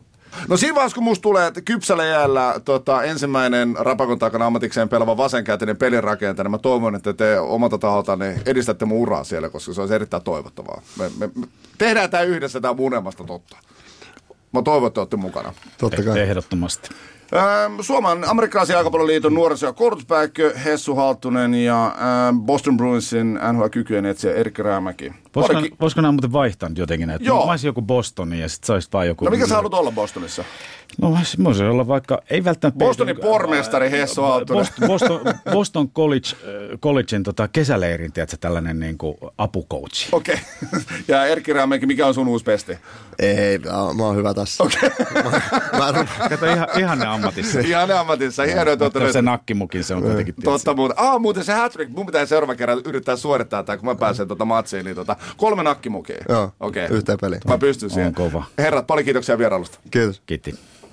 No siinä vaiheessa, kun musta tulee kypsällä jäällä tota, ensimmäinen rapakon takana ammatikseen pelava vasenkäytinen pelirakentaja, niin mä toivon, että te omalta taholta niin edistätte mun uraa siellä, koska se olisi erittäin toivottavaa. Me, me, me tehdään tämä yhdessä, tämä unelmasta totta. Mä toivon, että olette mukana. Totta kai. Ehdottomasti. Ähm, Suomen amerikkalaisen jalkapalloliiton nuoriso- ja koulutuspäällikkö Hessu Halttunen ja ähm, Boston Bruinsin NHL-kykyjen etsijä Erkki Räämäki. Voisiko, nämä muuten vaihtaa jotenkin? Että Joo. mä joku Bostoni ja sitten sä olisit vaan joku... No mikä sä haluat olla Bostonissa? No voisi olla vaikka, ei välttämättä... Bostonin pormestari Hessu Halttunen. Boston, Boston, Boston College, äh, Collegein tota kesäleirin, tiedätkö, tällainen niin kuin apukoutsi. Okei. Okay. Ja Erkki Räämäki, mikä on sun uusi pesti? Ei, mä, oon hyvä tässä. Okay. mä, mä, Kato ihan, ihan ne ammatissa. Ihan ammatissa, hienoa, Mutta se nakkimukin, se on kuitenkin... Totta muuta. Ah, muuten se hat-trick. Mun pitää seuraavan kerran yrittää suorittaa tämä, kun mä pääsen tota matsiin. Niin tota, kolme nakkimukia. Joo, Okei. yhteen peliin. Mä pystyn siihen. On kova. Herrat, paljon kiitoksia vierailusta. kiitos. Kiitti.